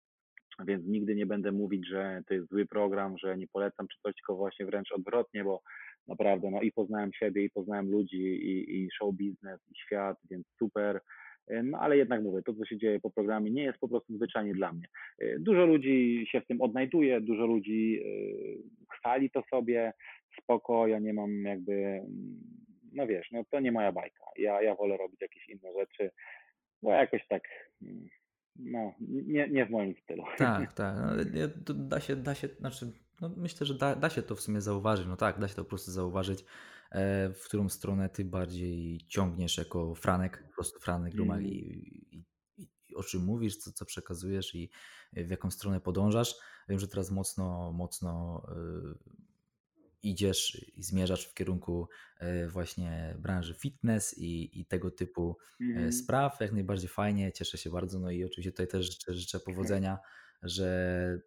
więc nigdy nie będę mówić, że to jest zły program, że nie polecam czy coś, tylko właśnie wręcz odwrotnie, bo naprawdę no i poznałem siebie, i poznałem ludzi, i, i show biznes, i świat, więc super. No ale jednak mówię, to co się dzieje po programie nie jest po prostu zwyczajnie dla mnie. Dużo ludzi się w tym odnajduje, dużo ludzi e, chwali to sobie, spoko, ja nie mam jakby, no wiesz, no to nie moja bajka. Ja, ja wolę robić jakieś inne rzeczy, bo jakoś tak no, nie, nie w moim stylu. Tak, tak. No, da się, da się, znaczy, no myślę, że da, da się to w sumie zauważyć. No tak, da się to po prostu zauważyć, e, w którą stronę ty bardziej ciągniesz jako Franek, po prostu Franek Rumal mm. i, i, i, o czym mówisz, co, co przekazujesz i w jaką stronę podążasz. Wiem, że teraz mocno, mocno y, idziesz i zmierzasz w kierunku e, właśnie branży fitness i, i tego typu mm. spraw. Jak najbardziej fajnie, cieszę się bardzo. No i oczywiście tutaj też życzę, życzę powodzenia, że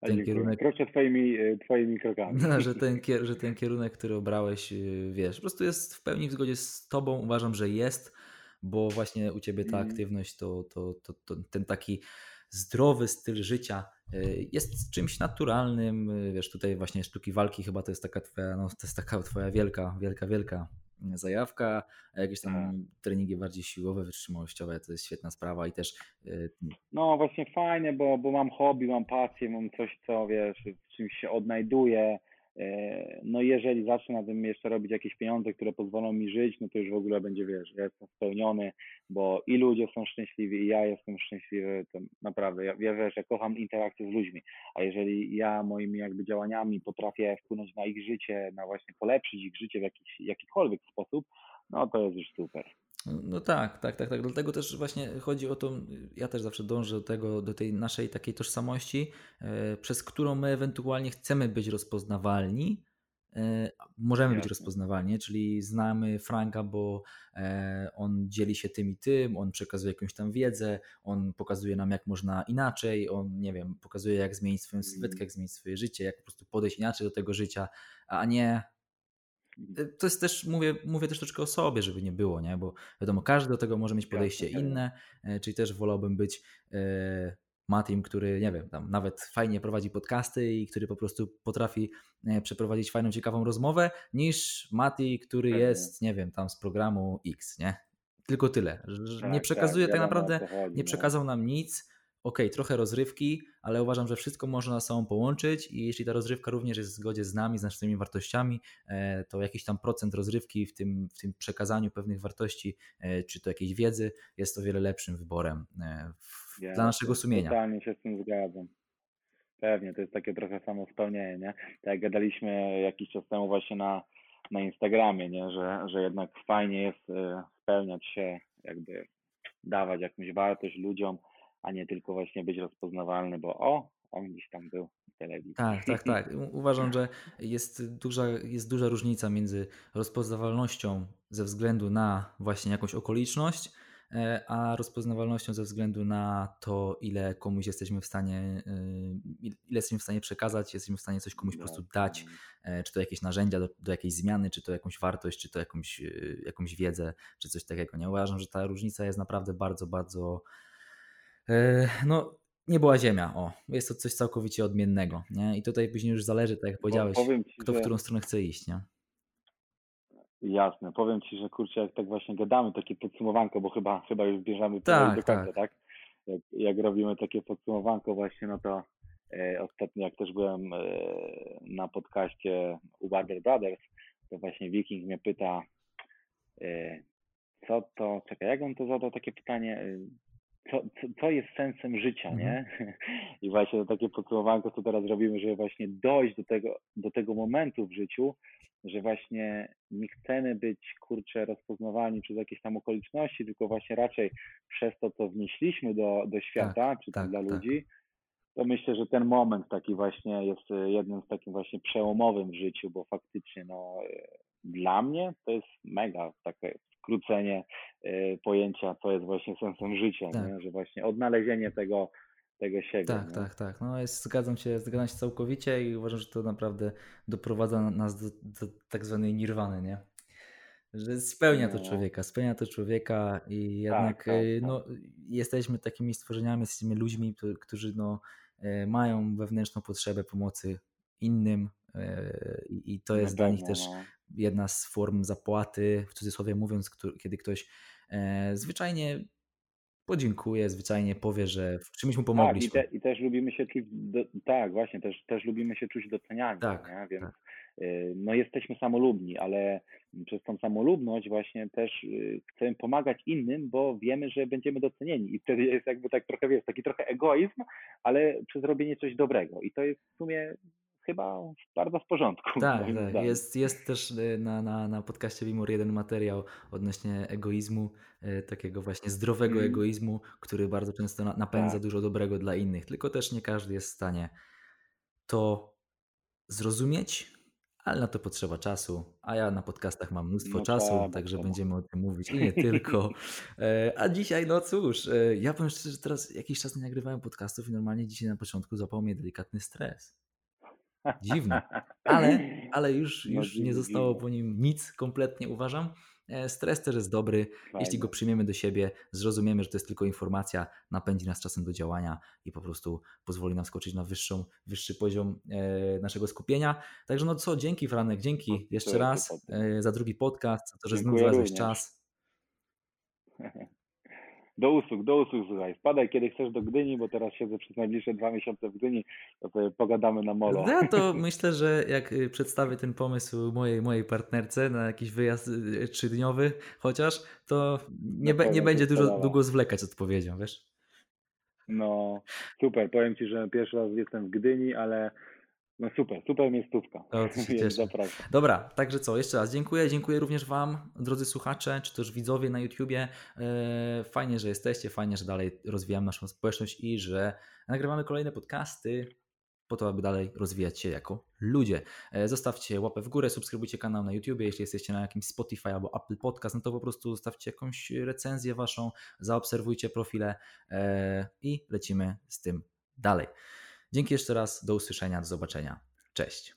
ten kierunek. Kroczę twoimi, e, twoimi krokami. No, że, ten, że ten kierunek, który obrałeś, wiesz, po prostu jest w pełni w zgodzie z tobą. Uważam, że jest, bo właśnie u ciebie ta mm. aktywność to, to, to, to ten taki zdrowy styl życia y, jest czymś naturalnym. Wiesz, tutaj właśnie sztuki walki chyba to jest taka twoja, no, to jest taka twoja wielka, wielka, wielka zajawka, a jakieś tam tak. treningi bardziej siłowe, wytrzymałościowe, to jest świetna sprawa i też... Y, no właśnie fajnie, bo, bo mam hobby, mam pasję, mam coś, co wiesz, w czymś się odnajduję, E, no jeżeli zacznę na tym jeszcze robić jakieś pieniądze, które pozwolą mi żyć, no to już w ogóle będzie, wiesz, ja jestem spełniony, bo i ludzie są szczęśliwi, i ja jestem szczęśliwy, to naprawdę, ja, ja wiesz, ja kocham interakcję z ludźmi, a jeżeli ja moimi jakby działaniami potrafię wpłynąć na ich życie, na właśnie polepszyć ich życie w jakiś, jakikolwiek sposób, no to jest już super. No tak, tak, tak, tak. Dlatego też właśnie chodzi o to, ja też zawsze dążę do tego, do tej naszej takiej tożsamości, e, przez którą my ewentualnie chcemy być rozpoznawalni. E, możemy być rozpoznawalni, czyli znamy Franka, bo e, on dzieli się tym i tym, on przekazuje jakąś tam wiedzę, on pokazuje nam, jak można inaczej, on, nie wiem, pokazuje, jak zmienić swoją sylwetkę, jak zmienić swoje życie, jak po prostu podejść inaczej do tego życia, a nie to jest też, mówię, mówię też troszkę o sobie, żeby nie było, nie? Bo wiadomo, każdy do tego może mieć podejście inne, e, czyli też wolałbym być e, Matim, który, nie wiem, tam nawet fajnie prowadzi podcasty i który po prostu potrafi e, przeprowadzić fajną, ciekawą rozmowę, niż Mati, który jest, nie wiem, tam z programu X, nie? Tylko tyle. Tak, nie przekazuje tak, tak naprawdę, nie no. przekazał nam nic, ok, trochę rozrywki, ale uważam, że wszystko można ze sobą połączyć i jeśli ta rozrywka również jest w zgodzie z nami, z naszymi wartościami, e, to jakiś tam procent rozrywki w tym, w tym przekazaniu pewnych wartości, e, czy to jakiejś wiedzy, jest o wiele lepszym wyborem e, w, ja, dla naszego sumienia. Totalnie się z tym zgadzam. Pewnie, to jest takie trochę samo spełnienie, nie? Tak jak gadaliśmy jakiś czas temu właśnie na, na Instagramie, nie? Że, że jednak fajnie jest spełniać się, jakby dawać jakąś wartość ludziom, a nie tylko właśnie być rozpoznawalny, bo o, on gdzieś tam był w telewizji. Tak, tak, tak. Uważam, że jest duża, jest duża różnica między rozpoznawalnością ze względu na właśnie jakąś okoliczność, e, a rozpoznawalnością ze względu na to, ile komuś jesteśmy w stanie, e, ile jesteśmy w stanie przekazać, jesteśmy w stanie coś komuś po prostu dać, e, czy to jakieś narzędzia do, do jakiejś zmiany, czy to jakąś wartość, czy to jakąś, jakąś wiedzę, czy coś takiego. Nie uważam, że ta różnica jest naprawdę bardzo, bardzo no nie była ziemia, o, jest to coś całkowicie odmiennego, nie? I tutaj później już zależy, tak jak powiedziałeś, ci, kto w którą stronę chce iść, nie? Jasne, powiem Ci, że kurczę, jak tak właśnie gadamy, takie podsumowanko, bo chyba, chyba już bierzemy tak, do końca, tak? tak? Jak, jak, robimy takie podsumowanko właśnie, no to e, ostatnio jak też byłem e, na podcaście u Barber Brothers, to właśnie Viking mnie pyta, e, co to, czekaj, jak on to zadał takie pytanie, e, co, co, co jest sensem życia, nie? Mhm. I właśnie to takie podsumowanko, co teraz robimy, żeby właśnie dojść do tego, do tego momentu w życiu, że właśnie nie chcemy być, kurczę, rozpoznawani przez jakieś tam okoliczności, tylko właśnie raczej przez to, co wnieśliśmy do, do świata, tak, czy tak, dla tak. ludzi, to myślę, że ten moment taki właśnie jest jednym z takim właśnie przełomowym w życiu, bo faktycznie no, dla mnie to jest mega takie skrócenie y, pojęcia, co jest właśnie sensem życia, tak. że właśnie odnalezienie tego, tego siebie. Tak, nie? tak, tak. No jest, zgadzam się, zgadzam się całkowicie i uważam, że to naprawdę doprowadza nas do, do tak zwanej nirwany, nie? Że spełnia to No. człowieka, spełnia to człowieka i jednak tak, y, tak. no, jesteśmy takimi stworzeniami, jesteśmy ludźmi, którzy- no, e, mają wewnętrzną potrzebę pomocy innym e, i to jest dla nich też no. Jedna z form zapłaty, w cudzysłowie mówiąc, kiedy ktoś e, zwyczajnie podziękuje, zwyczajnie powie, że w czymś mu Tak, i, pomogliśmy. te, i też lubimy się czuć, do, tak, właśnie, też, też lubimy się czuć doceniani, Tak, nie? więc tak. y, no jesteśmy samolubni, ale przez tą samolubność właśnie też y, chcemy pomagać innym, bo wiemy, że będziemy docenieni i wtedy jest jakby tak trochę, wiesz, taki trochę egoizm, ale przez robienie coś dobrego i to jest w sumie chyba bardzo w porządku. Tak, tak. Jest, jest też e, na, na, na podcaście Wimor jeden materiał odnośnie egoizmu, e, takiego właśnie zdrowego Mm. egoizmu, który bardzo często na- napędza Tak. dużo dobrego dla innych. Tylko też nie każdy jest w stanie to zrozumieć, ale na to potrzeba czasu. A ja na podcastach mam mnóstwo No czasu, trzeba, także trzeba. będziemy o tym mówić i nie tylko. E, A dzisiaj, no cóż, e, ja powiem szczerze, że teraz jakiś czas nie nagrywałem podcastów i normalnie dzisiaj na początku złapał mnie delikatny stres. Dziwne. Ale, ale już, No, już nie zostało po nim nic, kompletnie uważam. E, Stres też jest dobry. Jeśli go Fajne. przyjmiemy do siebie, zrozumiemy, że to jest tylko informacja, napędzi nas czasem do działania i po prostu pozwoli nam skoczyć na wyższą, wyższy poziom e, naszego skupienia. Także no co, dzięki Franek, dzięki Podpisuję jeszcze raz e, za drugi podcast, za to, że znów znalazłeś czas. Do usług, do usług, słuchaj. Spadaj kiedy chcesz do Gdyni, bo teraz siedzę przez najbliższe dwa miesiące w Gdyni, to sobie pogadamy na molo. Ja to myślę, że jak y, przedstawię ten pomysł mojej, mojej partnerce na jakiś wyjazd y, trzydniowy chociaż, to nie, Na be, nie będzie dużo długo zwlekać odpowiedzią, wiesz? No, super. Powiem Ci, że pierwszy raz jestem w Gdyni, ale no super, super miejscówka. O, to się Więc cieszę. zapraszam. Dobra, także co, jeszcze raz dziękuję. Dziękuję również Wam, drodzy słuchacze, czy też widzowie na YouTubie. E, Fajnie, że jesteście, fajnie, że dalej rozwijamy naszą społeczność i że nagrywamy kolejne podcasty po to, aby dalej rozwijać się jako ludzie. E, Zostawcie łapę w górę, subskrybujcie kanał na YouTubie, jeśli jesteście na jakimś Spotify albo Apple Podcast, no to po prostu zostawcie jakąś recenzję Waszą, zaobserwujcie profile e, i lecimy z tym dalej. Dzięki jeszcze raz, do usłyszenia, do zobaczenia. Cześć.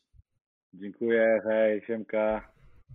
Dziękuję, hej, siemka.